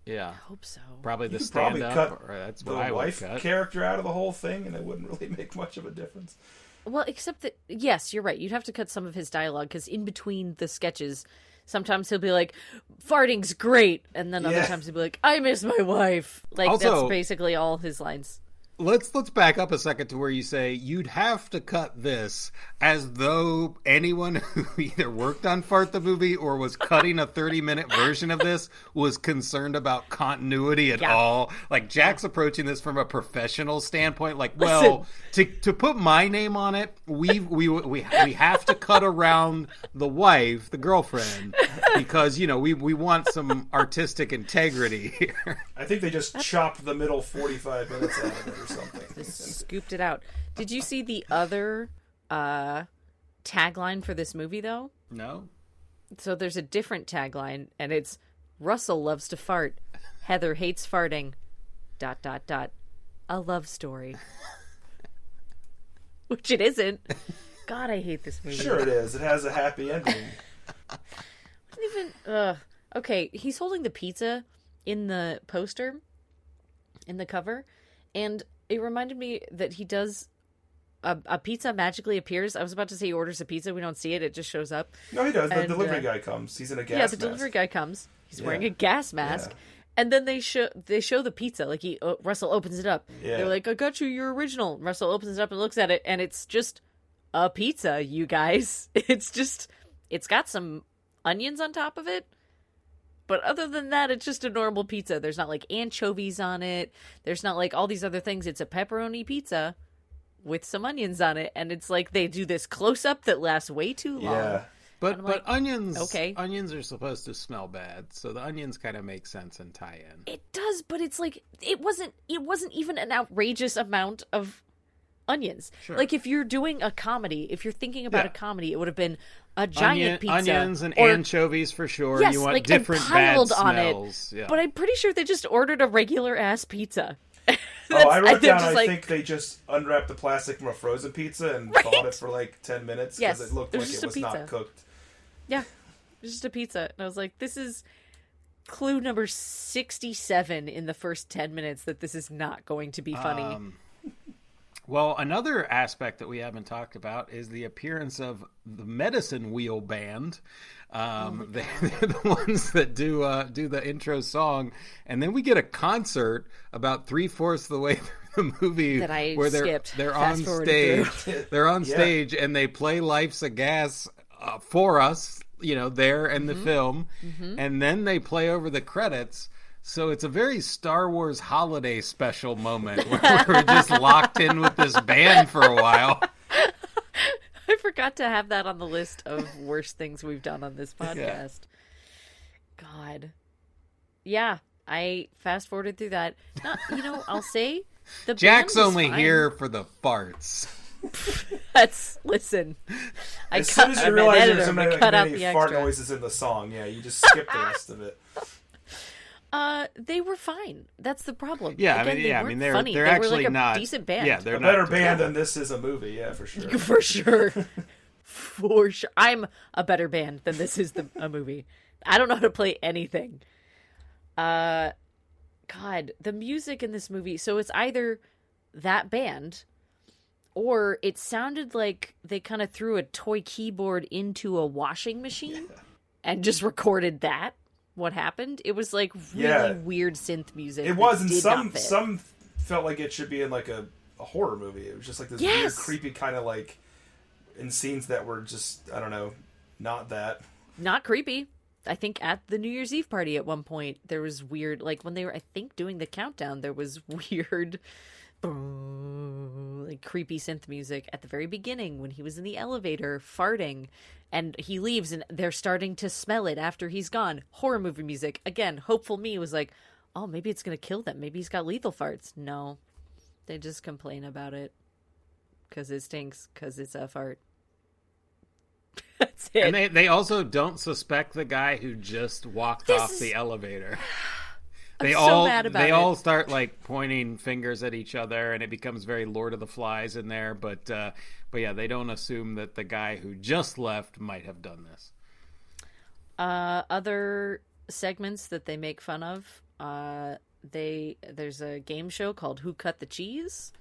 Yeah, I hope so. probably the You probably stand cut up. Or that's the what I would wife cut. character out of the whole thing, and it wouldn't really make much of a difference. Well, except that yes, you're right. You'd have to cut some of his dialogue because in between the sketches, sometimes he'll be like, "Farting's great," and then other Yeah. times he'll be like, "I miss my wife." Like Also- that's basically all his lines. Let's let's back up a second to where you say you'd have to cut this as though anyone who either worked on Fart the movie or was cutting a 30 minute version of this was concerned about continuity at Yeah. all. Like Jack's approaching this from a professional standpoint like, well, to to put my name on it, we we we we have to cut around the wife, the girlfriend because, you know, we we want some artistic integrity here. I think they just chopped the middle forty-five minutes out of it something. Scooped it out. Did you see the other uh, tagline for this movie though? No? So there's a different tagline, and it's Russell loves to fart. Heather hates farting. Dot dot dot. A love story. Which it isn't. God, I hate this movie. Sure, it is. It has a happy ending. Even uh, okay, he's holding the pizza in the poster, in the cover, and it reminded me that he does. A, a pizza magically appears. I was about to say he orders a pizza. We don't see it. It just shows up. No, he does. The delivery uh, guy comes. He's in a gas mask. yeah, the mask. delivery guy comes. He's Yeah. wearing a gas mask, Yeah. And then they show they show the pizza. Like he uh, Russell opens it up. Yeah. They're like, "I got you your original." Russell opens it up and looks at it, and it's just a pizza. You guys, it's just it's got some onions on top of it. But other than that, it's just a normal pizza. There's not like anchovies on it. There's not like all these other things. It's a pepperoni pizza with some onions on it, and it's like they do this close up that lasts way too long. Yeah. But but like, onions okay. onions are supposed to smell bad, so the onions kind of make sense and tie in. It does, but it's like it wasn't it wasn't even an outrageous amount of onions. Sure. Like if you're doing a comedy, if you're thinking about Yeah. a comedy, it would have been a giant Onion- pizza onions and or- anchovies for sure. Yes, you want like, and different bad piled on it. smells. Yeah. But I'm pretty sure they just ordered a regular ass pizza. Oh, I wrote they're down. just I like- think they just unwrapped the plastic from a frozen pizza and Right? thawed it for like ten minutes because Yes, it looked like it was pizza. not cooked. Yeah, it's just a pizza. And I was like, this is clue number 67 in the first 10 minutes that this is not going to be funny. Um, well, another aspect that we haven't talked about is the appearance of the Medicine Wheel Band. Um, they, they're the ones that do uh, do the intro song, and then we get a concert about three fourths of the way through the movie That I where they're skipped, they're on fast-forwarded stage. they're on Yeah. stage and they play "Life's a Gas" uh, for us, you know, there in Mm-hmm. the film, and then they play over the credits. So it's a very Star Wars holiday special moment where we're just locked in with this band for a while. I forgot to have that on the list of worst things we've done on this podcast. God. Yeah, I fast forwarded through that. Not, you know, I'll say the Jack's only fine. here for the farts. That's listen. I As cut. soon as you I'm realize there's so I'm many, gonna out many the fart extra. noises in the song, yeah, you just skip the rest of it. Uh, they were fine. That's the problem. Yeah, I mean, they yeah, I mean, mean, they're they're funny. they're they actually were like a not decent band. Yeah, they're A not better band than this is a movie, yeah, for sure. for sure. for sure. I'm a better band than this is the a movie. I don't know how to play anything. Uh God, the music in this movie. So it's either that band or it sounded like they kind of threw a toy keyboard into a washing machine and just recorded that. What happened? It was like really Yeah. weird synth music. It was, and some some felt like it should be in like a, a horror movie. It was just like this weird, creepy kind of like in scenes that were just I don't know, not that. not creepy. I think at the New Year's Eve party at one point there was weird like when they were I think doing the countdown there was weird like creepy synth music at the very beginning when he was in the elevator farting and he leaves and they're starting to smell it after he's gone. Horror movie music. Again, hopeful me was like, "Oh, maybe it's going to kill them. Maybe he's got lethal farts." No. They just complain about it cuz it stinks cuz it's a fart. That's it. And they they also don't suspect the guy who just walked This off is- the elevator. They so all mad about they it. all start like pointing fingers at each other, and it becomes very Lord of the Flies in there. But uh, but yeah, they don't assume that the guy who just left might have done this. uh, other segments that they make fun of uh, they there's a game show called who cut the cheese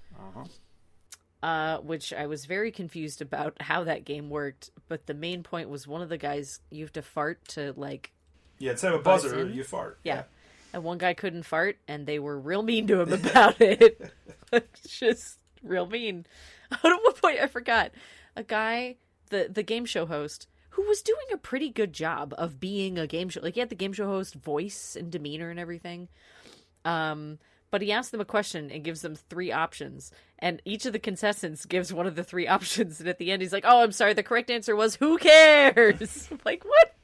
uh, which i was very confused about how that game worked but the main point was one of the guys you have to fart to like Yeah, instead of a buzzer, in? you fart. yeah and one guy couldn't fart and they were real mean to him about it. Just real mean. At one point i forgot. A guy the the game show host who was doing a pretty good job of being a game show like he had the game show host voice and demeanor and everything. Um but he asks them a question and gives them three options. And each of the contestants gives one of the three options. And at the end he's like oh i'm sorry. The correct answer was who cares? Like what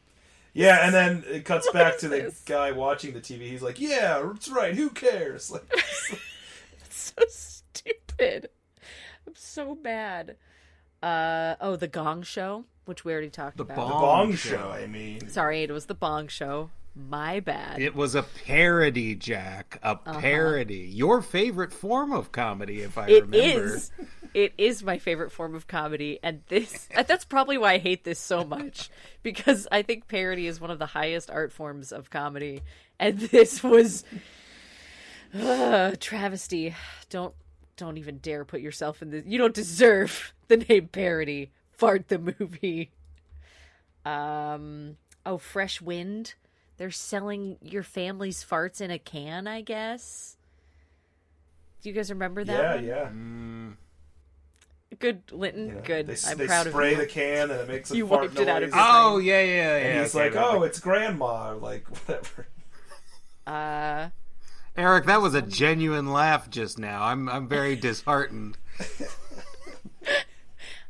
Yeah, and then it cuts back to the this? guy watching the TV. He's like, "Yeah, that's right. Who cares?" Like, it's so stupid. I'm so mad. Uh oh, the Gong Show, which we already talked The about. the Bong Bong Show. Show. I mean, Sorry, it was the Bong Show. My bad. It was a parody, Jack. A parody. Your favorite form of comedy, if I Uh-huh. It remember. is. It is my favorite form of comedy, and this that's probably why I hate this so much because I think parody is one of the highest art forms of comedy, and this was uh, travesty. Don't don't even dare put yourself in this. You don't deserve the name parody. Fart the movie. Um. Oh, Fresh Wind. They're selling your family's farts in a can, I guess. Do you guys remember that? Yeah, one? yeah. Good, Linton. You know, Good. They, I'm they proud of spray you. the can and it makes a You fart wiped it out of noise. your Oh yeah, yeah, yeah. and he's okay, like, "Oh, makes- it's grandma," like whatever. Uh, Eric, that was a genuine laugh just now. I'm I'm very disheartened.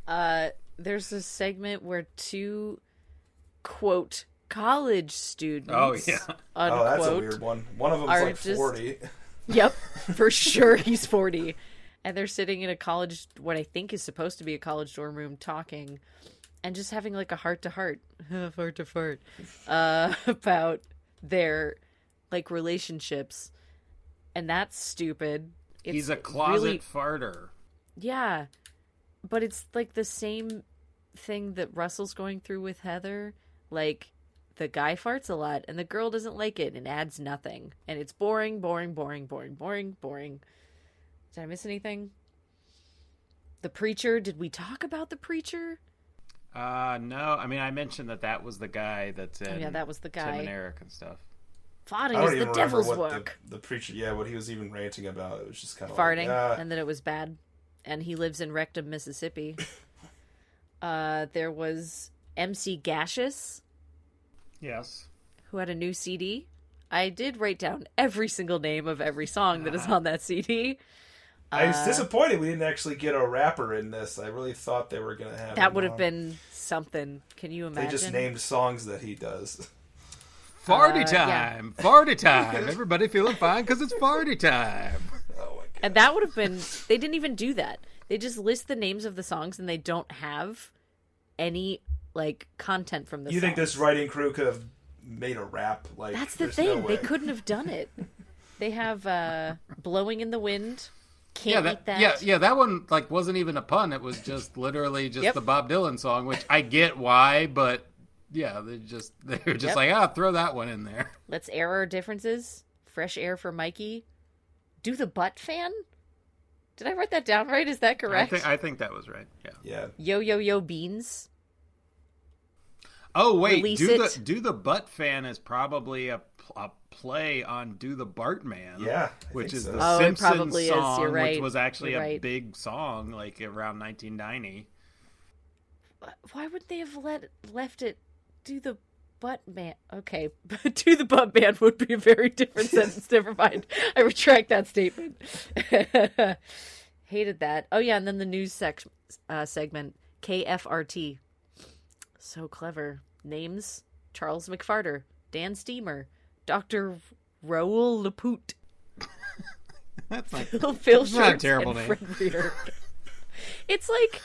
uh, there's a segment where two quote college students. Oh, yeah. Oh, that's a weird one. One of them's are like just- forty. Yep, for sure he's 40. And they're sitting in a college, what I think is supposed to be a college dorm room, talking and just having like a heart to heart, heart to fart, uh, about their like relationships. And that's stupid. It's He's a closet really- farter. yeah. But it's like the same thing that Russell's going through with Heather. Like, the guy farts a lot and the girl doesn't like it and adds nothing. And it's boring, boring, boring, boring, boring, boring. Did I miss anything? The preacher. Did we talk about the preacher? Uh, no, I mean I mentioned that that was the guy that's in. Oh, yeah, that was the guy. Tim guy. and Eric and stuff. Farting is the devil's work. the, the preacher. Yeah, what he was even ranting about. It was just kind of farting Like, ah. and that it was bad and he lives in rectum mississippi uh there was mc gaseous Yes. who had a new cd i did write down every single name of every song that is on that cd I was uh, disappointed we didn't actually get a rapper in this. I really thought they were gonna have. that him would have on. been something can you imagine They imagine just named songs that he does. Farty Uh, yeah. time, farty time. Everybody feeling fine because it's farty time. Oh my god. and that would have been they didn't even do that they just list the names of the songs and they don't have any like content from the You think songs. this writing crew could have made a rap? Like That's the thing. no they couldn't have done it. They have uh blowing in the wind. Yeah, Can't that, eat that. yeah, yeah. That one like wasn't even a pun. It was just literally just Yep. the Bob Dylan song, which I get why, but yeah, they just they're just Yep. like ah, throw that one in there. Let's air our differences. Fresh air for Mikey. Do the butt fan? Did I write that down right? Is that I correct? think I think that was right. Yeah. Yeah. Yo yo yo beans. Oh wait, do it. the do the butt fan is probably a, a play on Do the Bartman. Yeah, I which is so. the Oh, Simpsons probably is. song, You're right. which was actually You're a right. big song like around 1990. Why would they have let left it do the butt man? Okay, do the butt man would be a very different sentence. Never mind. I retract that statement. Hated that. Oh yeah, and then the news sec- uh, segment KFRT. So clever names: Charles McFarter, Dan Steamer, Doctor Raoul Lapoot, That's like Phil, Phil It's not a terrible name. It's like,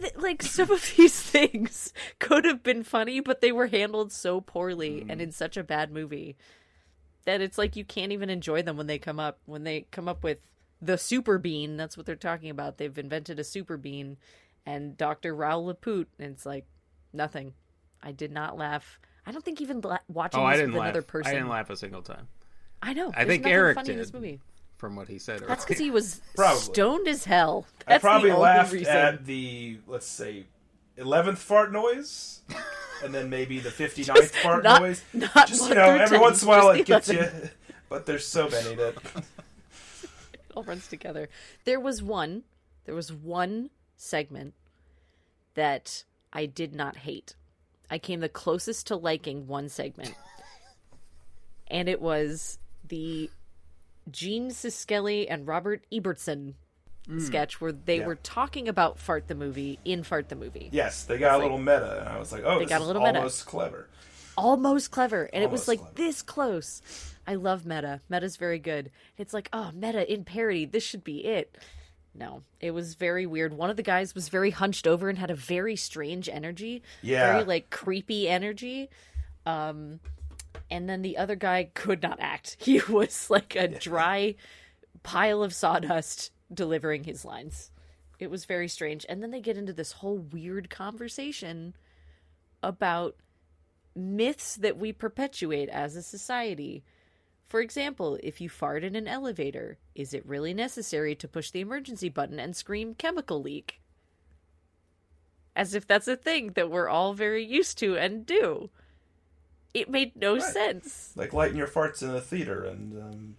th- like some of these things could have been funny, but they were handled so poorly Mm. and in such a bad movie that it's like you can't even enjoy them when they come up. When they come up with the super bean, that's what they're talking about. They've invented a super bean, and Doctor Raoul Lapoot, and it's like nothing. I did not laugh. I don't think even la- watching oh, I this didn't with laugh. another person. I didn't laugh a single time I know. I think Eric funny in this did. movie. from what he said. That's because he was Probably. stoned as hell. I That's probably the only laughed reason. at the let's say eleventh fart noise, and then maybe the 59th fart not- noise. not Just you know, every 10, once in a while just it gets 11. you. But there's so many that It all runs together. There was one. There was one segment that I did not hate. I came the closest to liking one segment, and it was the Gene Siskelly and Robert Ebertson mm. sketch where they Yeah. were talking about Fart the movie in Fart the movie. yes, they got a little meta, and I was like, oh, They got a little meta. almost clever. almost clever and it was like clever. this close i love meta meta's very good it's like oh meta in parody this should be it no it was very weird. One of the guys was very hunched over and had a very strange energy Yeah. very like creepy energy. Um and then the other guy could not act. He was like a dry pile of sawdust delivering his lines. It was very strange. And then they get into this whole weird conversation about myths that we perpetuate as a society. For example, if you fart in an elevator, is it really necessary to push the emergency button and scream chemical leak? As if that's a thing that we're all very used to and do. it made no sense. Like lighting your farts in a theater, and um,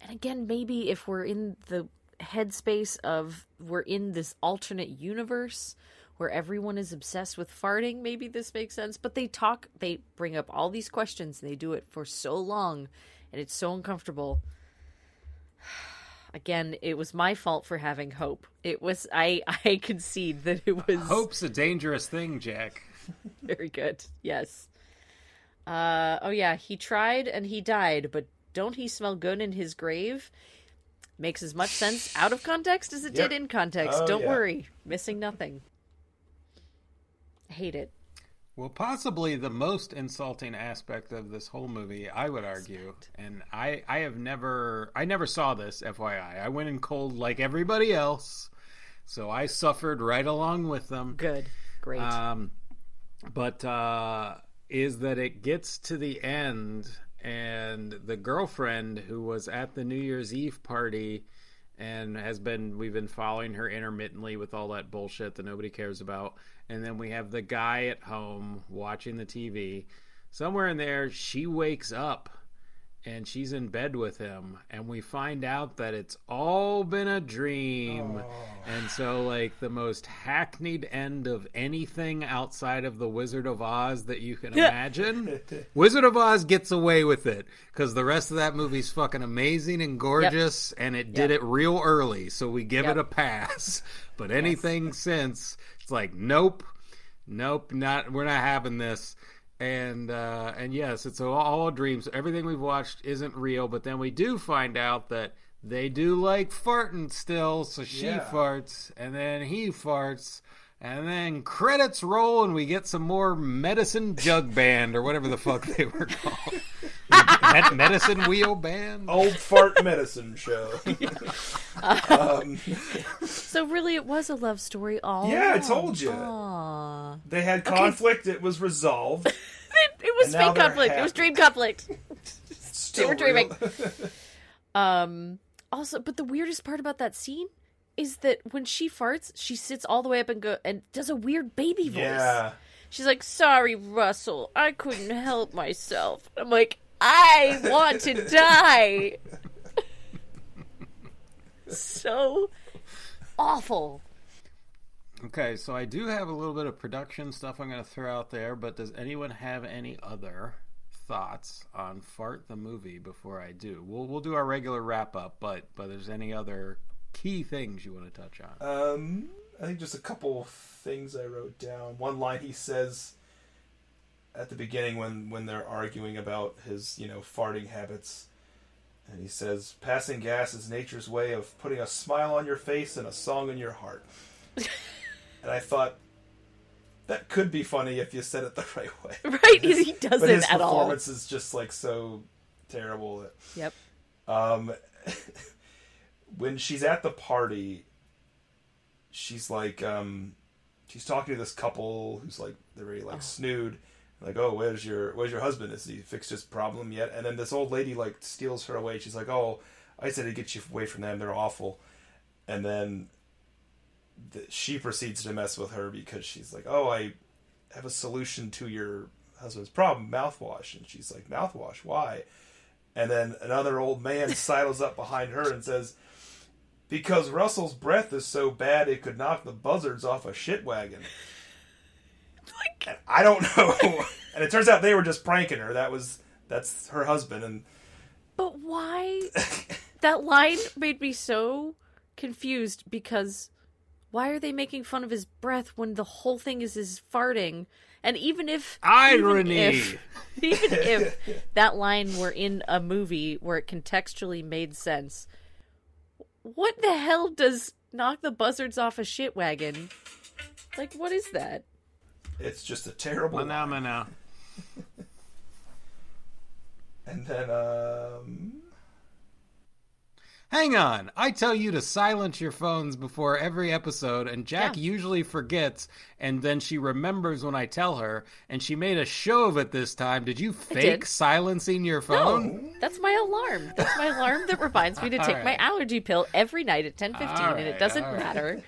And again, maybe if we're in the headspace of we're in this alternate universe where everyone is obsessed with farting, maybe this makes sense. But they talk, they bring up all these questions, and they do it for so long, and it's so uncomfortable. Again, it was my fault for having hope. It was I I concede that it was Hope's a dangerous thing, Jack. very good. Yes. Uh oh yeah, he tried and he died, but don't he smell good in his grave? Makes as much sense out of context as it Yep. did in context. Oh, don't yeah. worry, missing nothing. I hate it. Well, possibly the most insulting aspect of this whole movie, I would argue, and I, I have never, I never saw this. FYI, I went in cold like everybody else, so I suffered right along with them. Good. Great. Um, but uh, is that it gets to the end, and the girlfriend who was at the New Year's Eve party and has been we've been following her intermittently with all that bullshit that nobody cares about, and then we have the guy at home watching the TV. Somewhere in there, she wakes up and she's in bed with him. And we find out that it's all been a dream. Oh. And so like the most hackneyed end of anything outside of the wizard of oz that you can imagine wizard of oz gets away with it. Because the rest of that movie's fucking amazing and gorgeous and it did Yep. it real early. So we give Yep. it a pass. But anything since it's like nope nope not we're not having this. And uh and yes it's all, all dreams everything we've watched isn't real but then we do find out that they do like farting still. So she Yeah. farts and then he farts and then credits roll and we get some more medicine jug band or whatever the fuck they were called Med- medicine wheel band old fart medicine show. um, so really, it was a love story. All Yeah, I told you. Aw. they had conflict. It was resolved. It, it was fake they're conflict. It was dream conflict. Still were dreaming. Um. Also, but the weirdest part about that scene is that when she farts, she sits all the way up and go and does a weird baby voice. yeah. She's like, "Sorry, Russell, I couldn't help myself." I'm like, "I want to die." so awful. Okay, so I do have a little bit of production stuff I'm going to throw out there, but does anyone have any other thoughts on Fart the movie before I do? We'll we'll do our regular wrap up, but but there's any other key things you want to touch on? Um, I think just a couple things I wrote down. One line he says at the beginning when when they're arguing about his you know farting habits, and he says, "Passing gas is nature's way of putting a smile on your face and a song in your heart." and I thought that could be funny if you said it the right way. Right? He but his doesn't at all. His performance is just like so terrible that Yep. um, when she's at the party, she's like, um, she's talking to this couple who's like, they're really like snood. Like, oh, where's your where's your husband? Has he fixed his problem yet? And then this old lady like steals her away. She's like, oh, I said to get you away from them. They're awful. And then the, she proceeds to mess with her because she's like, oh, I have a solution to your husband's problem, mouthwash. And she's like, mouthwash? Why? And then another old man sidles up behind her and says, Because Russell's breath is so bad it could knock the buzzards off a shit wagon. Like, And I don't know. and it turns out they were just pranking her. That was that's her husband and but why? that line made me so confused because why are they making fun of his breath when the whole thing is his farting? And even if Irony. even if, even if that line were in a movie where it contextually made sense, what the hell does knock the buzzards off a shit wagon? Like, what is that? it's just a terrible Phenomena. and then um Hang on. I tell you to silence your phones before every episode, and Jack Yeah. usually forgets, and then she remembers when I tell her, and she made a show of it this time. Did you fake did. silencing your phone? No, That's my alarm. That's my alarm that reminds me to take my allergy pill every night at 10:15 and it doesn't alright. matter.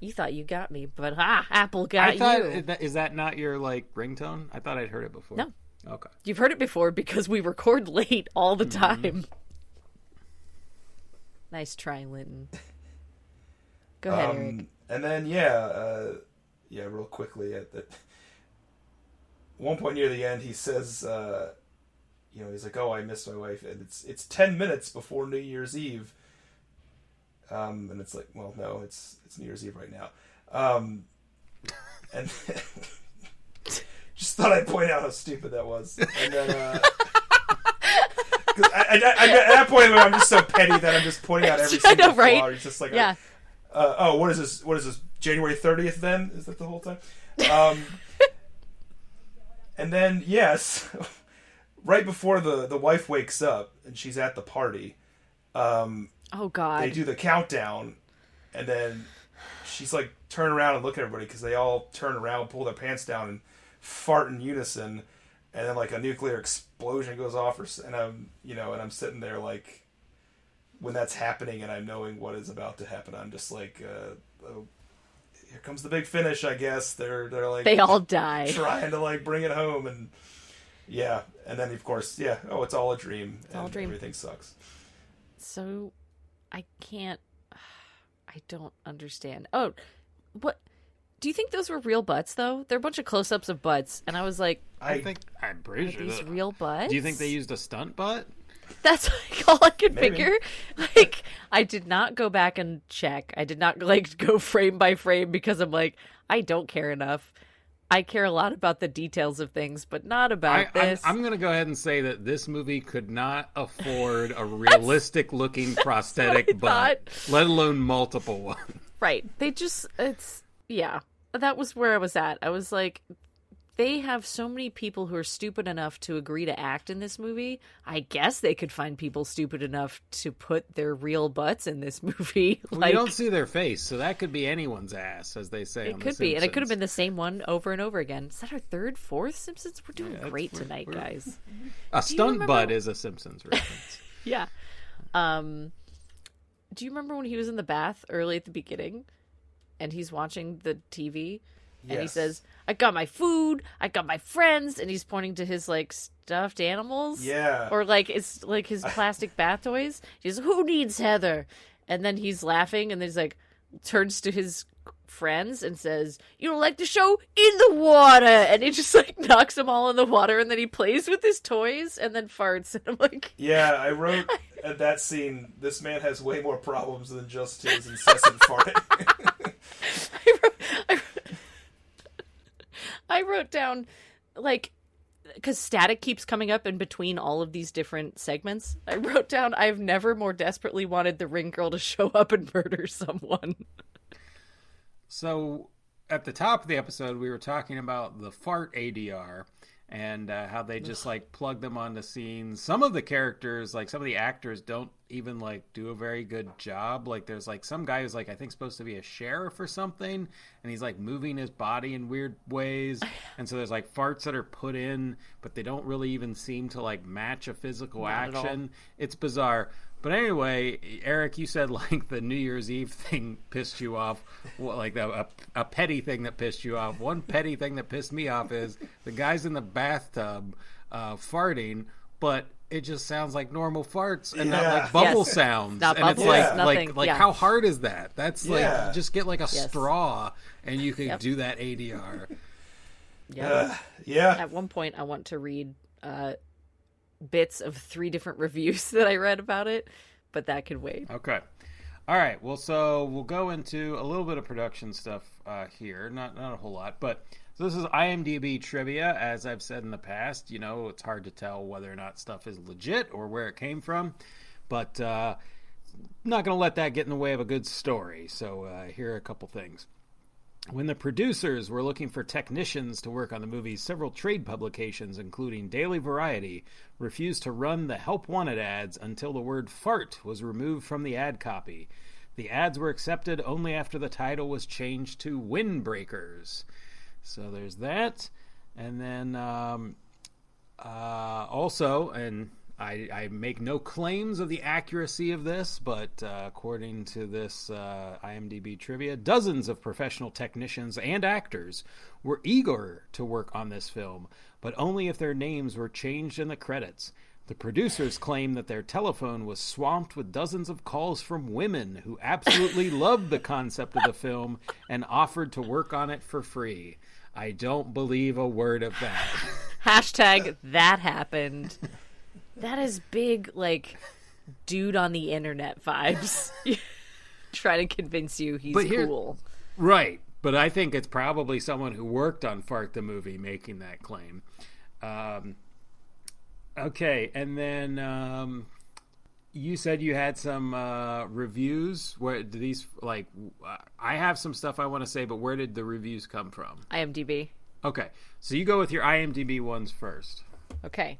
You thought you got me, but ah, Apple got I thought you. is that not your like ringtone? I thought I'd heard it before. No. Okay. You've heard it before because we record late all the time. Nice try, Linton. Go ahead, Eric. Um, and then yeah, uh, yeah, real quickly at the one point near the end, he says, uh, you know, he's like, "Oh, I miss my wife," and it's it's ten minutes before New Year's Eve. Um, and it's like, well, no, it's it's New Year's Eve right now. Um, and just thought I'd point out how stupid that was. And then, uh, I, I, I, at that point, I'm just so petty that I'm just pointing out every single know, right? flaw. It's just like, Yeah. uh, oh, what is this? What is this? January 30th? Then is that the whole time? Um, and then yes, right before the the wife wakes up and she's at the party, um, Oh God! they do the countdown, and then she's like turn around and look at everybody because they all turn around, pull their pants down, and fart in unison, and then like a nuclear explosion goes off, or and I'm you know, and I'm sitting there like when that's happening, and I'm knowing what is about to happen, I'm just like, uh, oh, here comes the big finish, I guess. They're they're like They all die. trying to like bring it home, and yeah, and then of course, yeah, oh, it's all a dream, all a dream. everything sucks. So I can't I don't understand. Oh, what do you think those were real butts though? They're a bunch of close ups of butts and I was like, I think I'm pretty sure. these that- real butts? Do you think they used a stunt butt? That's like all I could Maybe. figure. Like I did not go back and check. I did not like go frame by frame because I'm like, I don't care enough. I care a lot about the details of things, but not about I, this. I'm going to go ahead and say that this movie could not afford a realistic looking prosthetic butt, let alone multiple ones. Right. They just it's yeah. That was where I was at. I was like they have so many people who are stupid enough to agree to act in this movie. I guess they could find people stupid enough to put their real butts in this movie. We like don't see their face, so that could be anyone's ass, as they say. it on could The be, and it could have been the same one over and over again. Is that our third, fourth Simpsons? We're doing that's- great we're- tonight, we're- guys. a stunt butt is a Simpsons reference. Yeah. Um do you remember when he was in the bath early at the beginning and he's watching the TV and he says, "I got my food, I got my friends," and he's pointing to his like stuffed animals? Yeah. Or like it's like his plastic bath toys. He's "Who needs Heather?" And then he's laughing and then he's like turns to his friends and says, "You don't like the show? In the water!" And he just like knocks them all in the water, and then he plays with his toys and then farts. And I'm like, Yeah, I wrote at that scene. This man has way more problems than just his incessant farting. I wrote, I, I wrote down like because static keeps coming up in between all of these different segments. I wrote down I've never more desperately wanted the ring girl to show up and murder someone. So at the top of the episode, we were talking about the fart ADR and uh, how they just like plug them onto scenes. Some of the characters, like some of the actors, don't even like do a very good job. Like there's like some guy who's like I think supposed to be a sheriff or something, and he's like moving his body in weird ways. And so there's like farts that are put in, but they don't really even seem to like match a physical Not action. It's bizarre. But anyway, Eric, you said like the New Year's Eve thing pissed you off. Well, like a, a, a petty thing that pissed you off. One petty thing that pissed me off is the guy's in the bathtub uh, farting, but it just sounds like normal farts and not like bubble Yes. sounds. Not and it's like nothing. like like Yeah. how hard is that? That's Yeah. like just get like a Yes. straw and you can Yep. do that ADR. Yeah. Uh, yeah, At one point, I want to read uh, bits of three different reviews that I read about it, but that could wait. Okay. All right. Well, so we'll go into a little bit of production stuff uh, here. Not not a whole lot, but so this is IMDb trivia. As I've said in the past, you know, it's hard to tell whether or not stuff is legit or where it came from, but uh, not going to let that get in the way of a good story. So uh, here are a couple things. When the producers were looking for technicians to work on the movie, several trade publications, including Daily Variety, refused to run the Help Wanted ads until the word fart was removed from the ad copy. The ads were accepted only after the title was changed to Windbreakers. So there's that. And then um, uh, also, and I, I make no claims of the accuracy of this, but uh, according to this uh, IMDb trivia, dozens of professional technicians and actors were eager to work on this film, but only if their names were changed in the credits. The producers claim that their telephone was swamped with dozens of calls from women who absolutely loved the concept of the film and offered to work on it for free. I don't believe a word of that. Hashtag that happened. That is big, like, dude on the internet vibes. Trying to convince you he's But here- cool. Right, but I think it's probably someone who worked on Fart the movie making that claim. Um, okay, and then um, you said you had some uh, reviews. Where do these like? I have some stuff I want to say, but where did the reviews come from? IMDb. Okay, so you go with your IMDb ones first. Okay.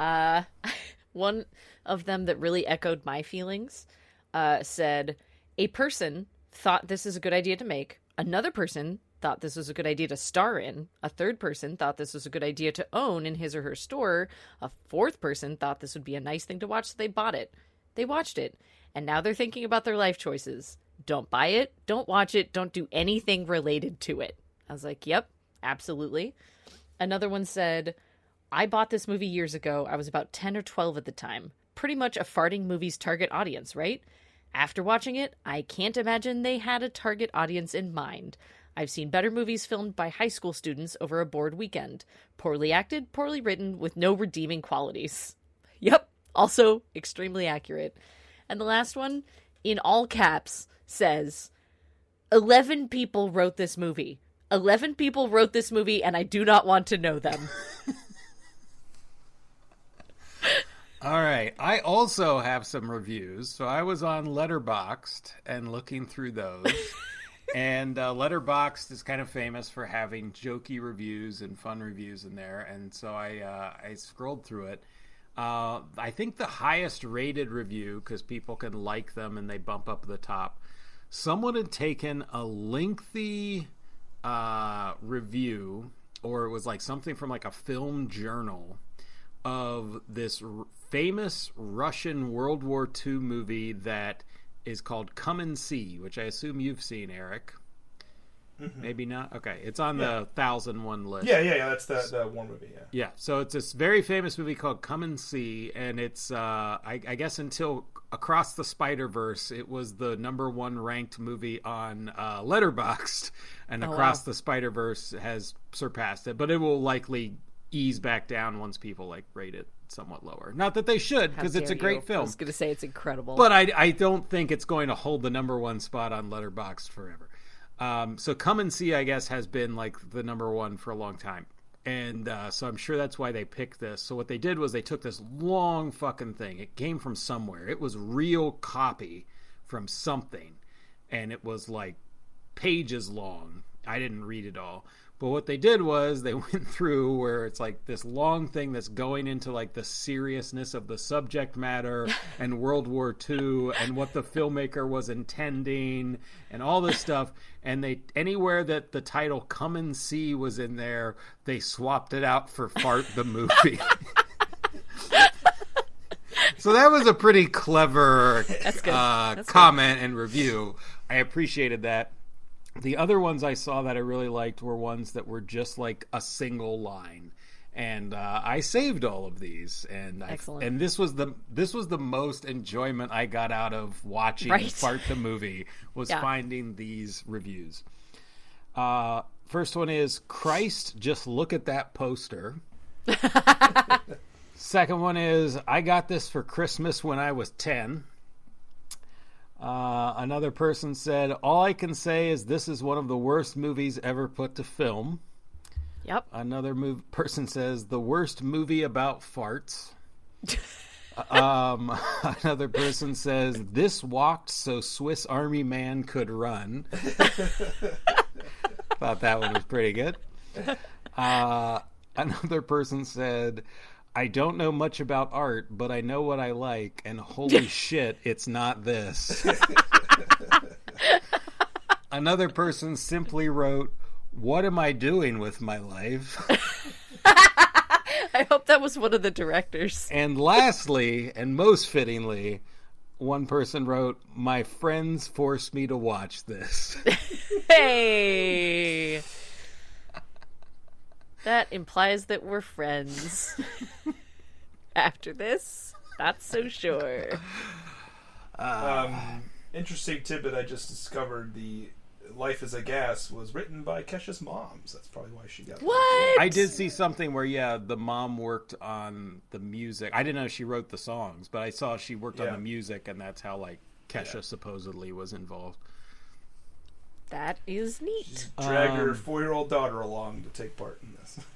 Uh, one of them that really echoed my feelings uh, said a person thought this is a good idea to make. Another person thought this was a good idea to star in. A third person thought this was a good idea to own in his or her store. A fourth person thought this would be a nice thing to watch, so they bought it. They watched it, and now they're thinking about their life choices. Don't buy it, don't watch it, don't do anything related to it. I was like, yep, absolutely. Another one said, I bought this movie years ago. I was about 10 or 12 at the time. Pretty much a farting movie's target audience, right? After watching it, I can't imagine they had a target audience in mind. I've seen better movies filmed by high school students over a bored weekend. Poorly acted, poorly written, with no redeeming qualities. Yep, also extremely accurate. And the last one, in all caps, says 11 people wrote this movie. 11 people wrote this movie, and I do not want to know them. All right. I also have some reviews. So I was on Letterboxd and looking through those. and uh, Letterboxd is kind of famous for having jokey reviews and fun reviews in there. And so I uh, I scrolled through it. Uh, I think the highest rated review because people can like them and they bump up the top. Someone had taken a lengthy uh, review, or it was like something from like a film journal of this r- famous Russian World War II movie that is called Come and See, which I assume you've seen, Eric. Maybe not. Okay, it's on the thousand one list. Yeah, yeah, yeah. That's the the war movie. Yeah. Yeah, so it's this very famous movie called Come and See, and it's uh, I, I guess until Across the Spider Verse, it was the number one ranked movie on uh, Letterboxd, and Oh, Across wow. the Spider Verse has surpassed it, but it will likely ease back down once people like rate it somewhat lower. Not that they should, because it's a great you. I film, was going to say it's incredible. but I, I don't think it's going to hold the number one spot on Letterboxd forever. Um, so come and see, I guess, has been like the number one for a long time, and uh, so I'm sure that's why they picked this. So what they did was they took this long fucking thing. It came from somewhere. It was real copy from something, and it was like pages long. I didn't read it all. But what they did was they went through where it's like this long thing that's going into like the seriousness of the subject matter and World War II and what the filmmaker was intending and all this stuff. And they anywhere that the title "Come and See" was in there, they swapped it out for "Fart the Movie." so that was a pretty clever uh, good. comment and review. I appreciated that. The other ones I saw that I really liked were ones that were just like a single line, and uh, I saved all of these. And I, Excellent. and this was the this was the most enjoyment I got out of watching Right. Fart the movie was Yeah. finding these reviews. Uh, first one is Christ, just look at that poster. Second one is I got this for Christmas when I was 10. Uh, another person said, All I can say is this is one of the worst movies ever put to film. yep. Another person says, The worst movie about farts. um, another person says, This walked so Swiss Army Man could run. Thought that one was pretty good. Uh, another person said, I don't know much about art, but I know what I like, and holy shit, it's not this. another person simply wrote, What am I doing with my life? I hope that was one of the directors. And lastly, and most fittingly, one person wrote, "My friends forced me to watch this." Hey. That implies that we're friends. After this, not so sure. Um, interesting tidbit I just discovered: the "Life Is a Gas" was written by Kesha's moms. That's probably why she got it. What? I did see something where yeah, the mom worked on the music. I didn't know she wrote the songs, but I saw she worked on the music, and that's how like Kesha supposedly was involved. That is neat. Drag her Um, four-year-old daughter along to take part in this.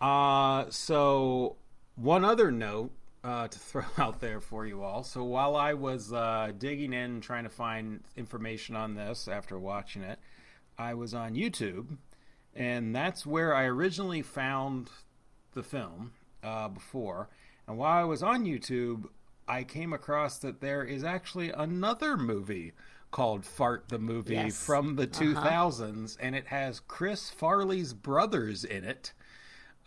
Uh, so one other note uh, to throw out there for you all. So while I was uh, digging in trying to find information on this after watching it, I was on YouTube, and that's where I originally found the film uh, before. And while I was on YouTube, I came across that there is actually another movie called Fart the Movie Yes. from the 2000s, and it has Chris Farley's brothers in it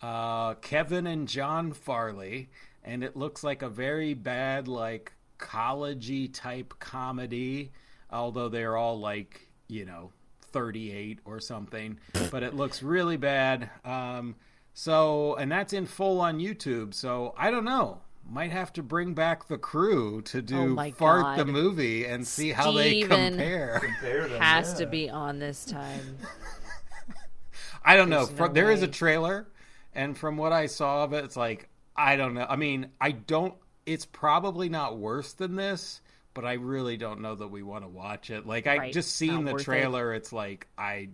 uh, Kevin and John Farley, and it looks like a very bad, like collegey type comedy. Although they're all like you know thirty eight or something, but it looks really bad. Um, so, and that's in full on YouTube. So I don't know. Might have to bring back the crew to Oh do my Fart the movie and see how they Steven. compare. Compare them, Has yeah. to be on this time. I don't know. There's From, no there is a trailer, and from what I saw of it, it's like I don't know. I mean, I don't. It's probably not worse than this, but I really don't know that we want to watch it. Like I Right. just seen Not the worth it. trailer. It's like I.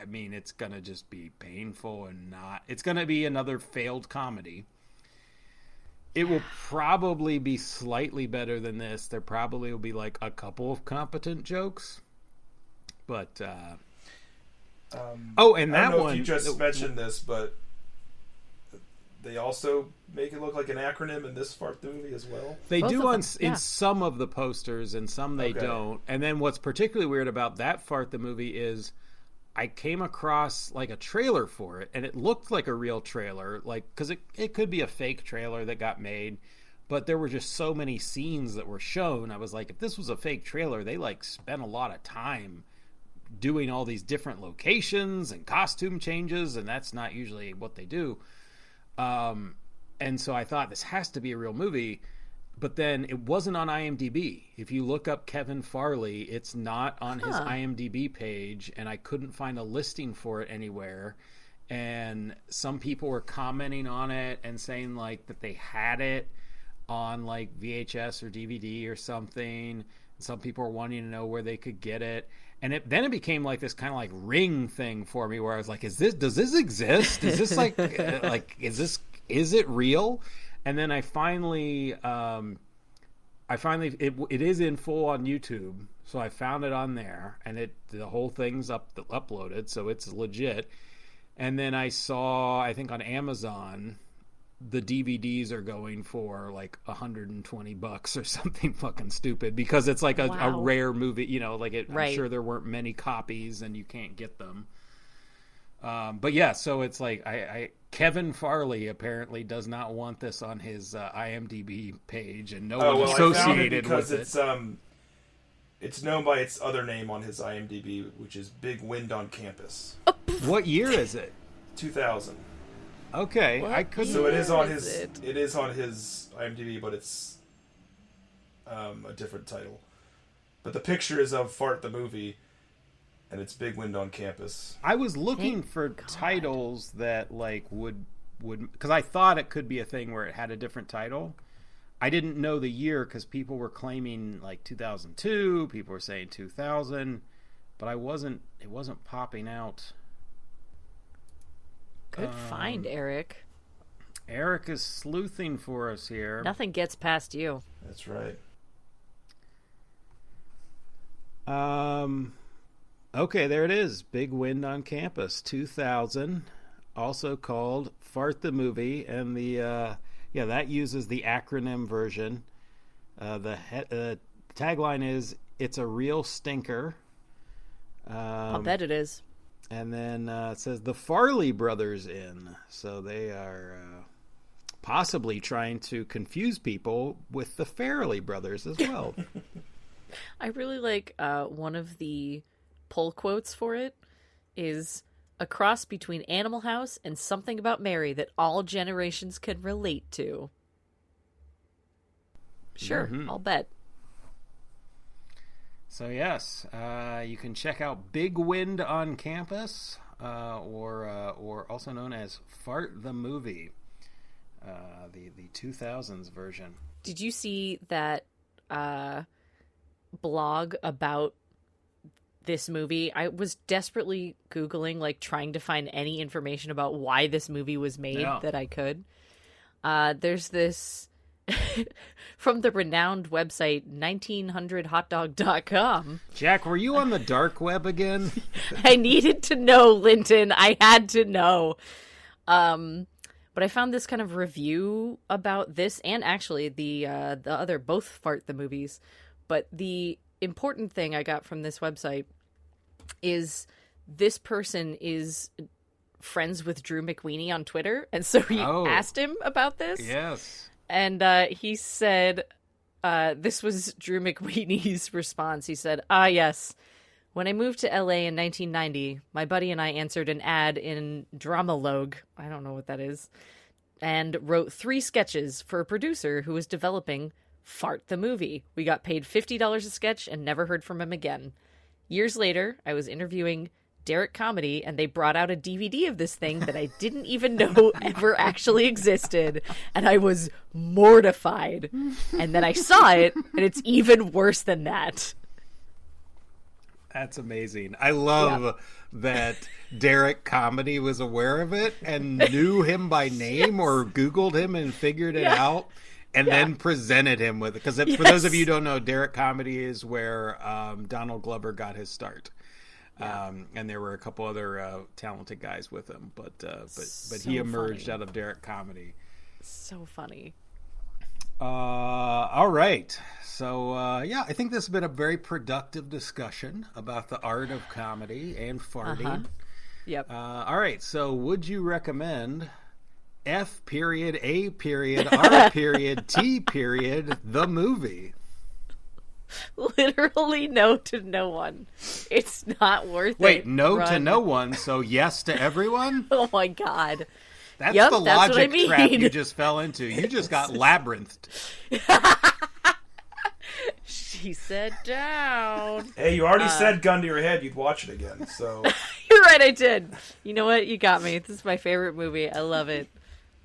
I mean, it's gonna just be painful and not. It's gonna be another failed comedy. It will probably be slightly better than this. There probably will be like a couple of competent jokes, but uh, Um, oh, and I that don't know one if you just the- mentioned this, but they also make it look like an acronym in this part of the movie as well. They Both do on yeah. in some of the posters, and some they Okay. don't. And then what's particularly weird about that fart the movie is, I came across like a trailer for it, and it looked like a real trailer, like because it it could be a fake trailer that got made, but there were just so many scenes that were shown. I was like, if this was a fake trailer, they like spent a lot of time doing all these different locations and costume changes, and that's not usually what they do. Um, and so I thought this has to be a real movie, but then it wasn't on IMDb. If you look up Kevin Farley, it's not on his IMDb page, and I couldn't find a listing for it anywhere. And some people were commenting on it and saying like that they had it on like VHS or DVD or something. Some people were wanting to know where they could get it. And it, then it became like this kind of like ring thing for me, where I was like, "Is this? Does this exist? Is this like, uh, like, is this? Is it real?" And then I finally, um, I finally, it, it is in full on YouTube, so I found it on there, and it the whole thing's up uploaded, so it's legit. And then I saw, I think on Amazon, the DVDs are going for like 120 bucks or something fucking stupid because it's like a, a rare movie, you know, like it, I'm sure there weren't many copies and you can't get them. Um, but yeah, so it's like I, I Kevin Farley apparently does not want this on his uh, IMDb page, and no Oh one well, I found it associated because with it's it. um, it's known by its other name on his IMDb, which is Big Wind on Campus, What year is it? 2000. Okay, What I couldn't. So it is on Is his it? it is on his IMDb, but it's um, a different title. But the picture is of Fart the movie, and it's Big Wind on Campus. I was looking Thank for God. titles that like would would because I thought it could be a thing where it had a different title. I didn't know the year because people were claiming like 2002. People were saying 2000, but I wasn't. It wasn't popping out. Good find, Um, Eric. Eric is sleuthing for us here. Nothing gets past you. That's right. Um, okay, there it is. Big Wind on Campus, 2000, also called Fart the Movie, and the uh, yeah that uses the acronym version. Uh, the he- uh, tagline is "It's a real stinker." I'll Um, bet it is. And then uh, it says the Farley brothers in. So they are uh, possibly trying to confuse people with the Farley brothers as well. I really like uh, one of the pull quotes for it is a cross between Animal House and something about Mary that all generations can relate to. Sure, I'll bet. So yes, uh, you can check out Big Wind on Campus, uh, or uh, or also known as Fart the Movie, uh, the the 2000s version. Did you see that uh, blog about this movie? I was desperately googling, like trying to find any information about why this movie was made Yeah. that I could. Uh, there's this from the renowned website 1900hotdog.com. Jack, were you on the dark web again? I needed to know, Linton. I had to know. Um, but I found this kind of review about this, and actually the uh, the other both fart the movies. But the important thing I got from this website is this person is friends with Drew McWeeny on Twitter, and so he Oh. asked him about this yes. and uh, he said uh, this was Drew McWeeny's response. He said, "Ah, yes. When I moved to LA in 1990, my buddy and I answered an ad in Dramalogue. I don't know what that is, and wrote three sketches for a producer who was developing Fart the movie. We got paid fifty dollars a sketch and never heard from him again. Years later, I was interviewing." Derrick Comedy, and they brought out a DVD of this thing that I didn't even know ever actually existed, and I was mortified. And then I saw it, and it's even worse than that. That's amazing. I love that Derrick Comedy was aware of it and knew him by name or Googled him and figured it Yeah. out and Yeah. then presented him with it. Because for those of you who don't know, Derrick Comedy is where um, Donald Glover got his start. Um, and there were a couple other uh, talented guys with him, but uh, but but he emerged funny. out of Derrick Comedy. So funny. Uh, all right. So, uh, yeah, I think this has been a very productive discussion about the art of comedy and farting. Uh-huh. Yep. Uh, all right. So, would you recommend F period A period R period T period the movie? Literally no to no one. It's not worth it. Wait, no to no one. So, yes to everyone. Oh my god. That's Yep, the that's what I logic trap mean. you just fell into. You just got labyrinthed. She said down. Hey, you already uh, said gun to your head you'd watch it again, so You're right, I did. You know what? You got me. This is my favorite movie. I love it.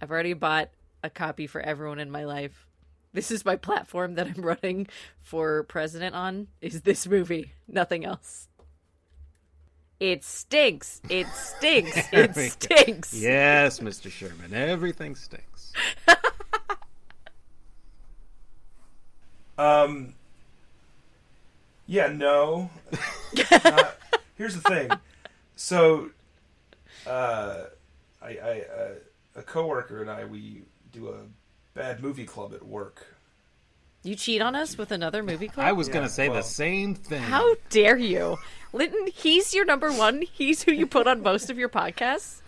I've already bought a copy for everyone in my life. This is my platform that I'm running for president on. Is this movie? Nothing else. It stinks. It stinks. It we go. stinks. Yes, Mr. Sherman. Everything stinks. um, yeah, no. Uh, here's the thing. So, uh, I, I uh, a coworker and I we do a bad movie club at work. You cheat on us with another movie club? I was going to say well- the same thing. How dare you? Linton, he's your number one. He's who you put on most of your podcasts.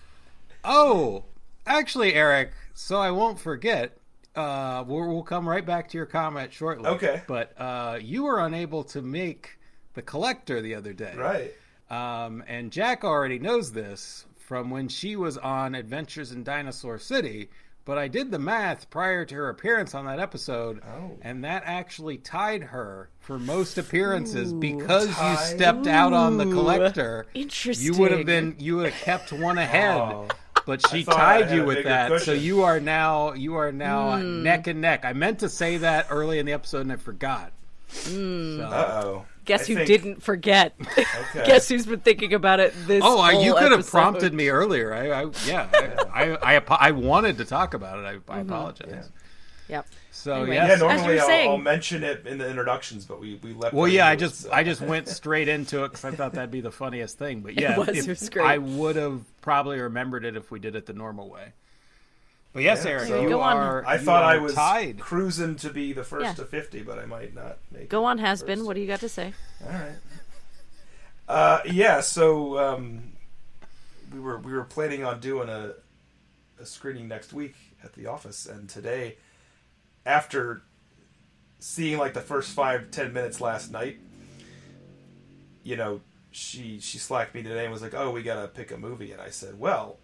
Oh, actually, Eric. So I won't forget. Uh, we'll, we'll come right back to your comment shortly. Okay. But uh, you were unable to make the collector the other day, Right. Um, and Jack already knows this from when she was on Adventures in Dinosaur City. But I did the math prior to her appearance on that episode, Oh. and that actually tied her for most appearances because you Tied? stepped out on the collector. Interesting. You would have been you would have kept one ahead, Oh. but she tied you with that. So you are now you are now Hmm. neck and neck. I meant to say that early in the episode and I forgot. Hmm. So- Uh Guess who didn't forget? Okay. Guess who's been thinking about it this Oh, I, you whole could have prompted me earlier. I, I yeah, I, I, I, I wanted to talk about it. I, I Mm-hmm. apologize. Yep. So Anyway. yes, Yeah, As you were normally I'll, saying- I'll mention it in the introductions, but we we left. Well, yeah, I into it, just so. I just went straight into it because I thought that'd be the funniest thing. But yeah, was, if- it was great. I would have probably remembered it if we did it the normal way. But yes, Yeah, Eric, so- you Go on. are. I you thought I was tied. cruising to be the first Yeah. to fifty, but I might not make. It. Go it on, has been. What do you got to say? All right. Uh, yeah. So um, we were we were planning on doing a a screening next week at the office, and today, after seeing like the first five ten minutes last night, you know, she she slacked me today and was like, "Oh, we gotta pick a movie," and I said, "Well."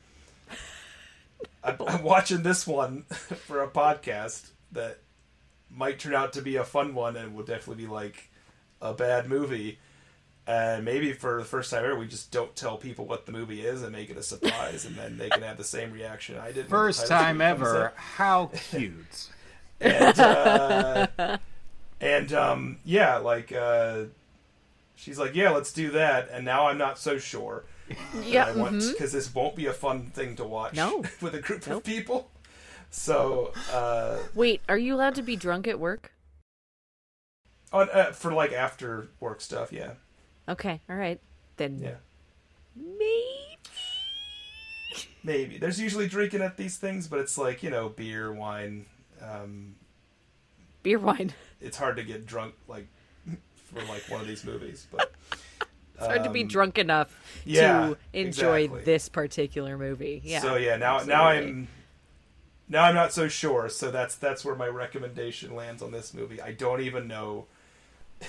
I'm, I'm watching this one for a podcast that might turn out to be a fun one and will definitely be like a bad movie. And maybe for the first time ever, we just don't tell people what the movie is and make it a surprise, and then they can have the same reaction I did. First time ever. How cute. And, uh, and um, yeah, like uh, she's like, yeah, let's do that. And now I'm not so sure. Yeah. I want because this won't be a fun thing to watch. No. with a group Nope. of people. So uh, Wait, are you allowed to be drunk at work? on uh, for like after work stuff, yeah, Okay, all right. Then yeah, maybe. maybe. There's usually drinking at these things, but it's like you know beer, wine. Um, Beer wine. it's hard to get drunk like for like one of these movies, but It's hard to be um, drunk enough yeah, to enjoy exactly. this particular movie. Yeah. So yeah, now now. I'm now I'm not so sure. So that's that's where my recommendation lands on this movie. I don't even know.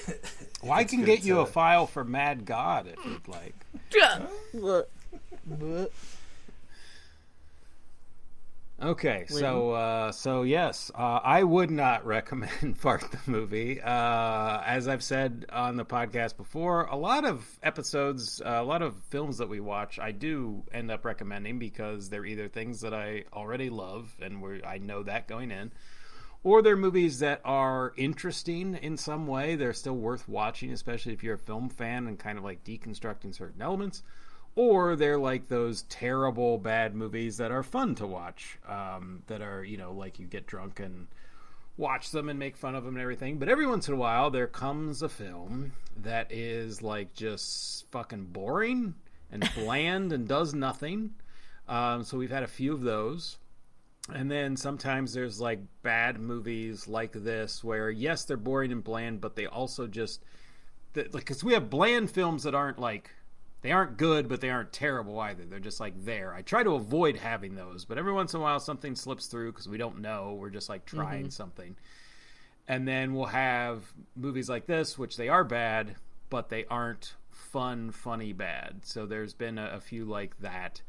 Well, I can good get you to- a file for Mad God if you'd like. Okay, so uh, so yes, uh, I would not recommend Fart the movie. Uh, as I've said on the podcast before, a lot of episodes, uh, a lot of films that we watch, I do end up recommending because they're either things that I already love and where I know that going in, or they're movies that are interesting in some way. They're still worth watching, especially if you're a film fan and kind of like deconstructing certain elements. Or they're like those terrible bad movies that are fun to watch, um, that are, you know, like you get drunk and watch them and make fun of them and everything. But every once in a while, there comes a film that is like just fucking boring and bland and does nothing. Um, so we've had a few of those. And then sometimes there's like bad movies like this where yes, they're boring and bland, but they also just that like because we have bland films that aren't like they aren't good, but they aren't terrible either. They're just like there. I try to avoid having those, but every once in a while something slips through because we don't know. We're just like trying something, and then we'll have movies like this, which they are bad, but they aren't fun, funny bad. So there's been a, a few like that.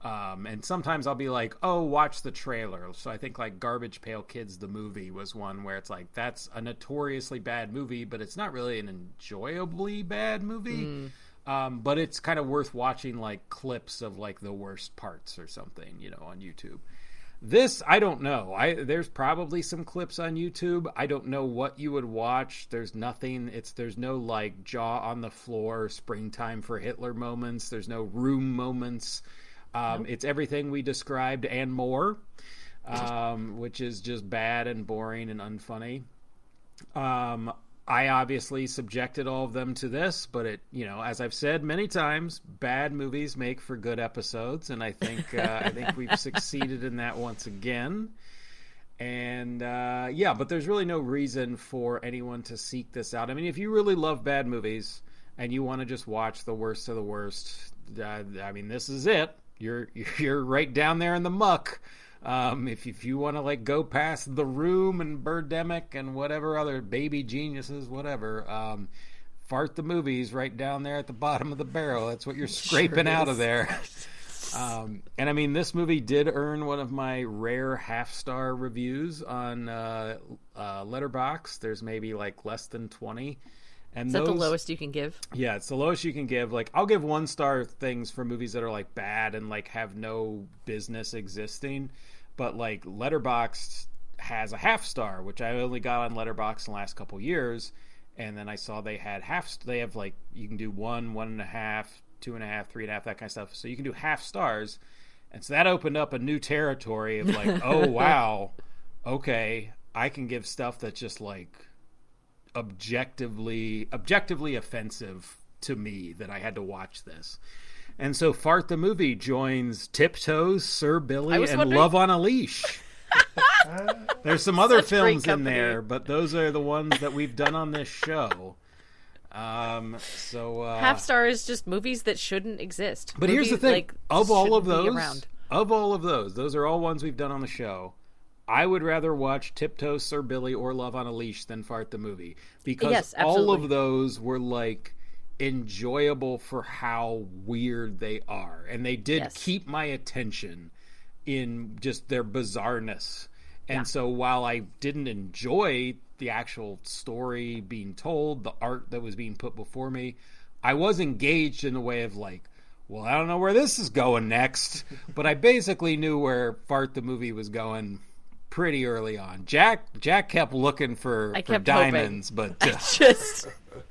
Um, and sometimes I'll be like, "Oh, watch the trailer." So I think like Garbage Pail Kids, the movie, was one where it's like that's a notoriously bad movie, but it's not really an enjoyably bad movie. Um, but it's kind of worth watching like clips of like the worst parts or something, you know, on YouTube. This I don't know. I there's probably some clips on YouTube. I don't know what you would watch. There's nothing. It's there's no like jaw on the floor, springtime for Hitler moments. There's no room moments. Um, It's everything we described and more, um, which is just bad and boring and unfunny. Um, I obviously subjected all of them to this, but it, you know, as I've said many times, bad movies make for good episodes, and I think uh, I think we've succeeded in that once again. And uh, yeah, but there's really no reason for anyone to seek this out. I mean, if you really love bad movies and you want to just watch the worst of the worst, uh, I mean, this is it. You're you're right down there in the muck. Um, if if you want to like go past the room and Birdemic and whatever other baby geniuses, whatever, um, fart the movies right down there at the bottom of the barrel. That's what you're scraping out of there. Um, and I mean, this movie did earn one of my rare half star reviews on uh, uh, Letterboxd. There's maybe like less than twenty. And Is that the lowest you can give? yeah, it's the lowest you can give. Like, I'll give one star things for movies that are like bad and like have no business existing. But like Letterboxd has a half star, which I only got on Letterboxd in the last couple years. And then I saw they had half. They have like you can do one, one and a half, two and a half, three and a half, that kind of stuff. So you can do half stars, and so that opened up a new territory of like, oh wow, okay, I can give stuff that's just like objectively objectively offensive to me that I had to watch this. And so Fart the movie joins Tiptoes, Sir Billi, and wondering- Love on a Leash. There's some other Such films in there, but those are the ones that we've done on this show. Um, so uh, Half Star is just movies that shouldn't exist. But here's the thing: like, of all of those, of all of those, those are all ones we've done on the show. I would rather watch Tiptoe Sir Billi or Love on a Leash than Fart the movie because Yes, all of those were like enjoyable for how weird they are, and they did Yes. keep my attention in just their bizarreness. And Yeah. so while I didn't enjoy the actual story being told, the art that was being put before me, I was engaged in a way of like, well, I don't know where this is going next, but I basically knew where Fart the movie was going pretty early on. Jack Jack kept looking for, I for kept hoping. diamonds, but uh, just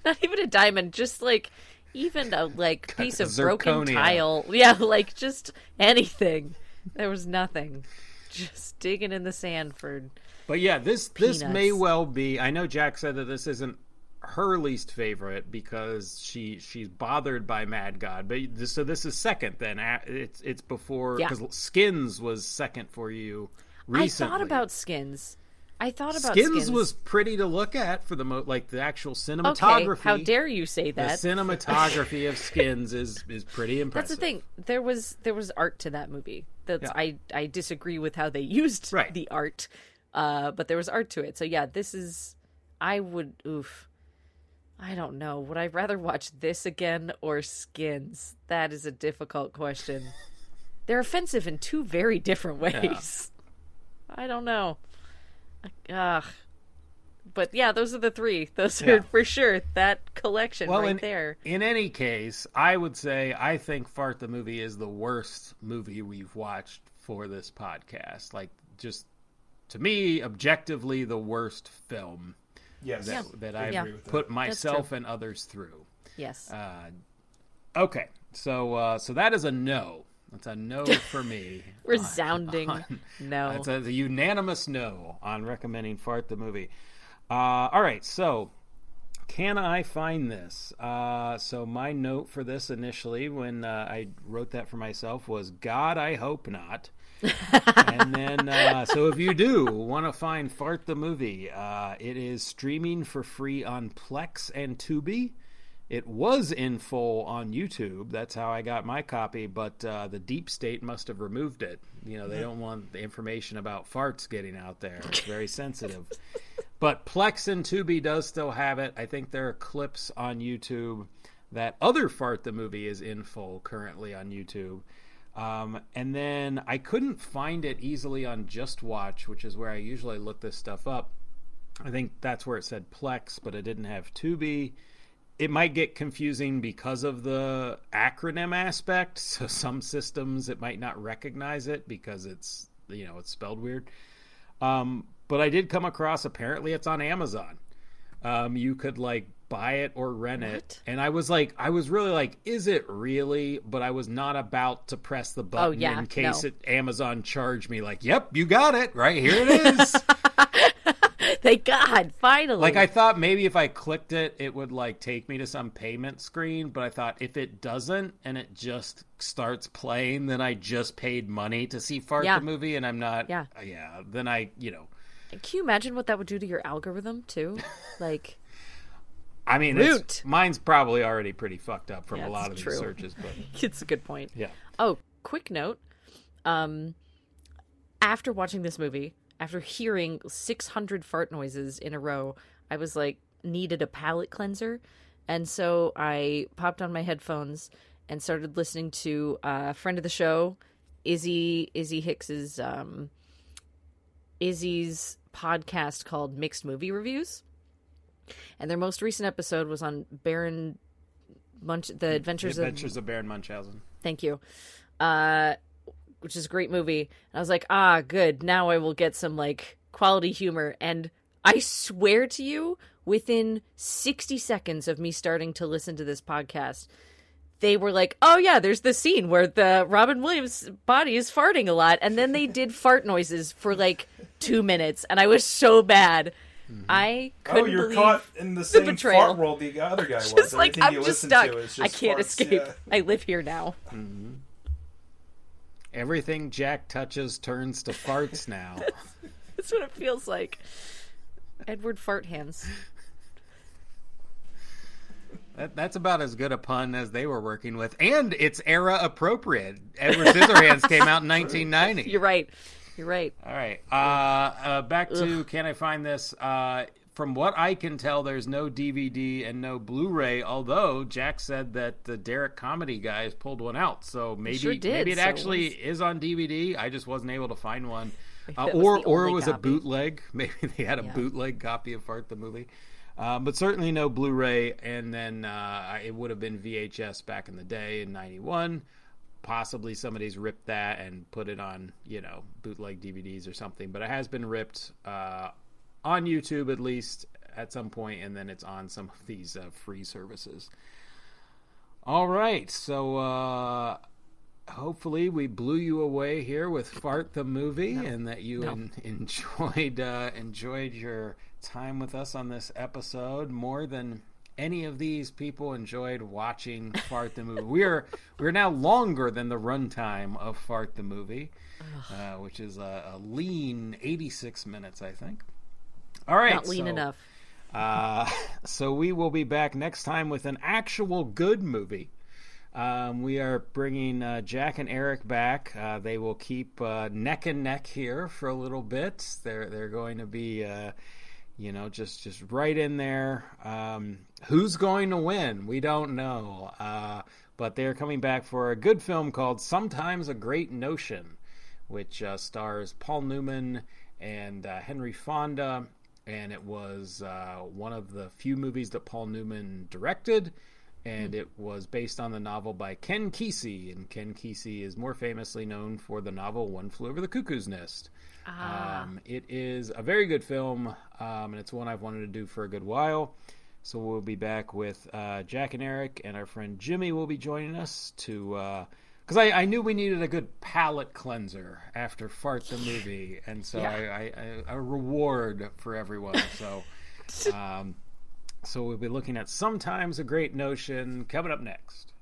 not even a diamond, just like even a like piece of broken Zirconia. tile. Yeah, like just anything. There was nothing. Just digging in the sand for But yeah, this this may well be. I know Jack said that this isn't her least favorite because she she's bothered by Mad God. But this, so this is second. Then it's it's before Yeah. because Skins was second for you. Recently. I thought about skins. I thought about Skins, skins. was pretty to look at for the mo- like the actual okay. cinematography. How dare you say that? the cinematography of Skins is is pretty impressive. That's the thing. There was there was art to that movie. That's Yeah. I I disagree with how they used Right. the art, uh, but there was art to it. So yeah, this is. I would oof. I don't know. Would I rather watch this again or Skins? That is a difficult question. They're offensive in two very different ways. I don't know. Ugh. But yeah, those are the three. Those Yeah. are for sure that collection well, right in, there. in any case, I would say I think Fart the movie is the worst movie we've watched for this podcast. Like, just to me, objectively, the worst film Yes. that, that I I've Yeah. agree with that. put myself and others through. Yes. Uh, okay, so uh, so that is a no. That's a no for me. Resounding no. That's a, a unanimous no on recommending Fart the movie. Uh, all right, so can I find this? Uh, so my note for this initially, when uh, I wrote that for myself, was God, I hope not. and then, uh, so if you do want to find Fart the movie, uh, it is streaming for free on Plex and Tubi. It was in full on YouTube. That's how I got my copy, but uh, the deep state must have removed it. You know, they don't want the information about farts getting out there. It's very sensitive. But Plex and Tubi does still have it. I think there are clips on YouTube that other Fart the movie is in full currently on YouTube. Um, and then I couldn't find it easily on Just Watch, which is where I usually look this stuff up. I think that's where it said Plex, but it didn't have Tubi. It might get confusing because of the acronym aspect. So some systems it might not recognize it because it's you know it's spelled weird. Um, but I did come across apparently it's on Amazon. Um, you could like buy it or rent it, and I was like, I was really like, is it really? But I was not about to press the button Oh, yeah, in case no. it Amazon charged me. Like, yep, you got it right here. It is. Thank God, finally. Like I thought maybe if I clicked it, it would like take me to some payment screen, but I thought if it doesn't and it just starts playing, then I just paid money to see Fart Yeah. the movie, and I'm not. Yeah. yeah. Then I, you know, Can you imagine what that would do to your algorithm too? Like, I mean, mine's probably already pretty fucked up from Yeah, a lot of it's these searches, but it's a good point. yeah. Oh, quick note. Um, after watching this movie, after hearing 600 fart noises in a row, I was like, needed a palate cleanser. And so I popped on my headphones and started listening to uh, a friend of the show, Izzy, Izzy Hicks's, um, Izzy's podcast called Mixed Movie Reviews. And their most recent episode was on Baron Munch, The Adventures, The of Adventures of Baron Munchausen. Thank you. Uh, which is a great movie. And I was like, ah, good. Now I will get some like quality humor. And I swear to you, within 60 seconds of me starting to listen to this podcast, they were like, "Oh yeah, there's the scene where the Robin Williams body is farting a lot," and then they did fart noises for like two minutes, and I was so bad. I couldn't Oh, you're believe caught in the same betrayal. fart world the other guy was. just like Everything I'm just stuck. to is I can't farts, escape. yeah. I live here now. Everything Jack touches turns to farts now. That's what it feels like. Edward Fart Hands. That, that's about as good a pun as they were working with, and it's era appropriate. Edward Scissorhands came out in 1990. You're right. You're right. All right. Uh, uh, back to can I find this? Uh, from what I can tell, there's no DVD and no Blu-ray. Although Jack said that the Derrick Comedy guys pulled one out, so maybe sure maybe it so actually is on DVD. I just wasn't able to find one, uh, or or it was a bootleg. Maybe they had a Yeah. bootleg copy of Fart the movie. Um, but certainly no Blu-ray, and then uh, it would have been VHS back in the day in '91 possibly somebody's ripped that and put it on you know bootleg DVDs or something. But it has been ripped uh, on YouTube at least at some point, and then it's on some of these uh, free services. All right, so uh, hopefully we blew you away here with Fart the movie, and that you No. en- enjoyed uh, enjoyed your time with us on this episode more than any of these people enjoyed watching Fart the movie. We are we're now longer than the runtime of Fart the movie, uh, which is a, a lean eighty six minutes, I think. All right, Not lean so- enough. uh, so we will be back next time with an actual good movie. Um, we are bringing uh, Jack and Eric back. Uh, they will keep uh, neck and neck here for a little bit. They're they're going to be, uh, you know, just just right in there. Um, who's going to win? We don't know. Uh, but they're coming back for a good film called "Sometimes a Great Notion," which uh, stars Paul Newman and uh, Henry Fonda and it was uh, one of the few movies that Paul Newman directed, and it was based on the novel by Ken Kesey, and Ken Kesey is more famously known for the novel One Flew Over the Cuckoo's Nest. Um, it is a very good film, um, and it's one I've wanted to do for a good while. So we'll be back with uh, Jack and Eric, and our friend Jimmy will be joining us to. Because I, I knew we needed a good palate cleanser after Fart the movie, and so Yeah. I, I, I a reward for everyone. So, um, so we'll be looking at sometimes a great notion coming up next.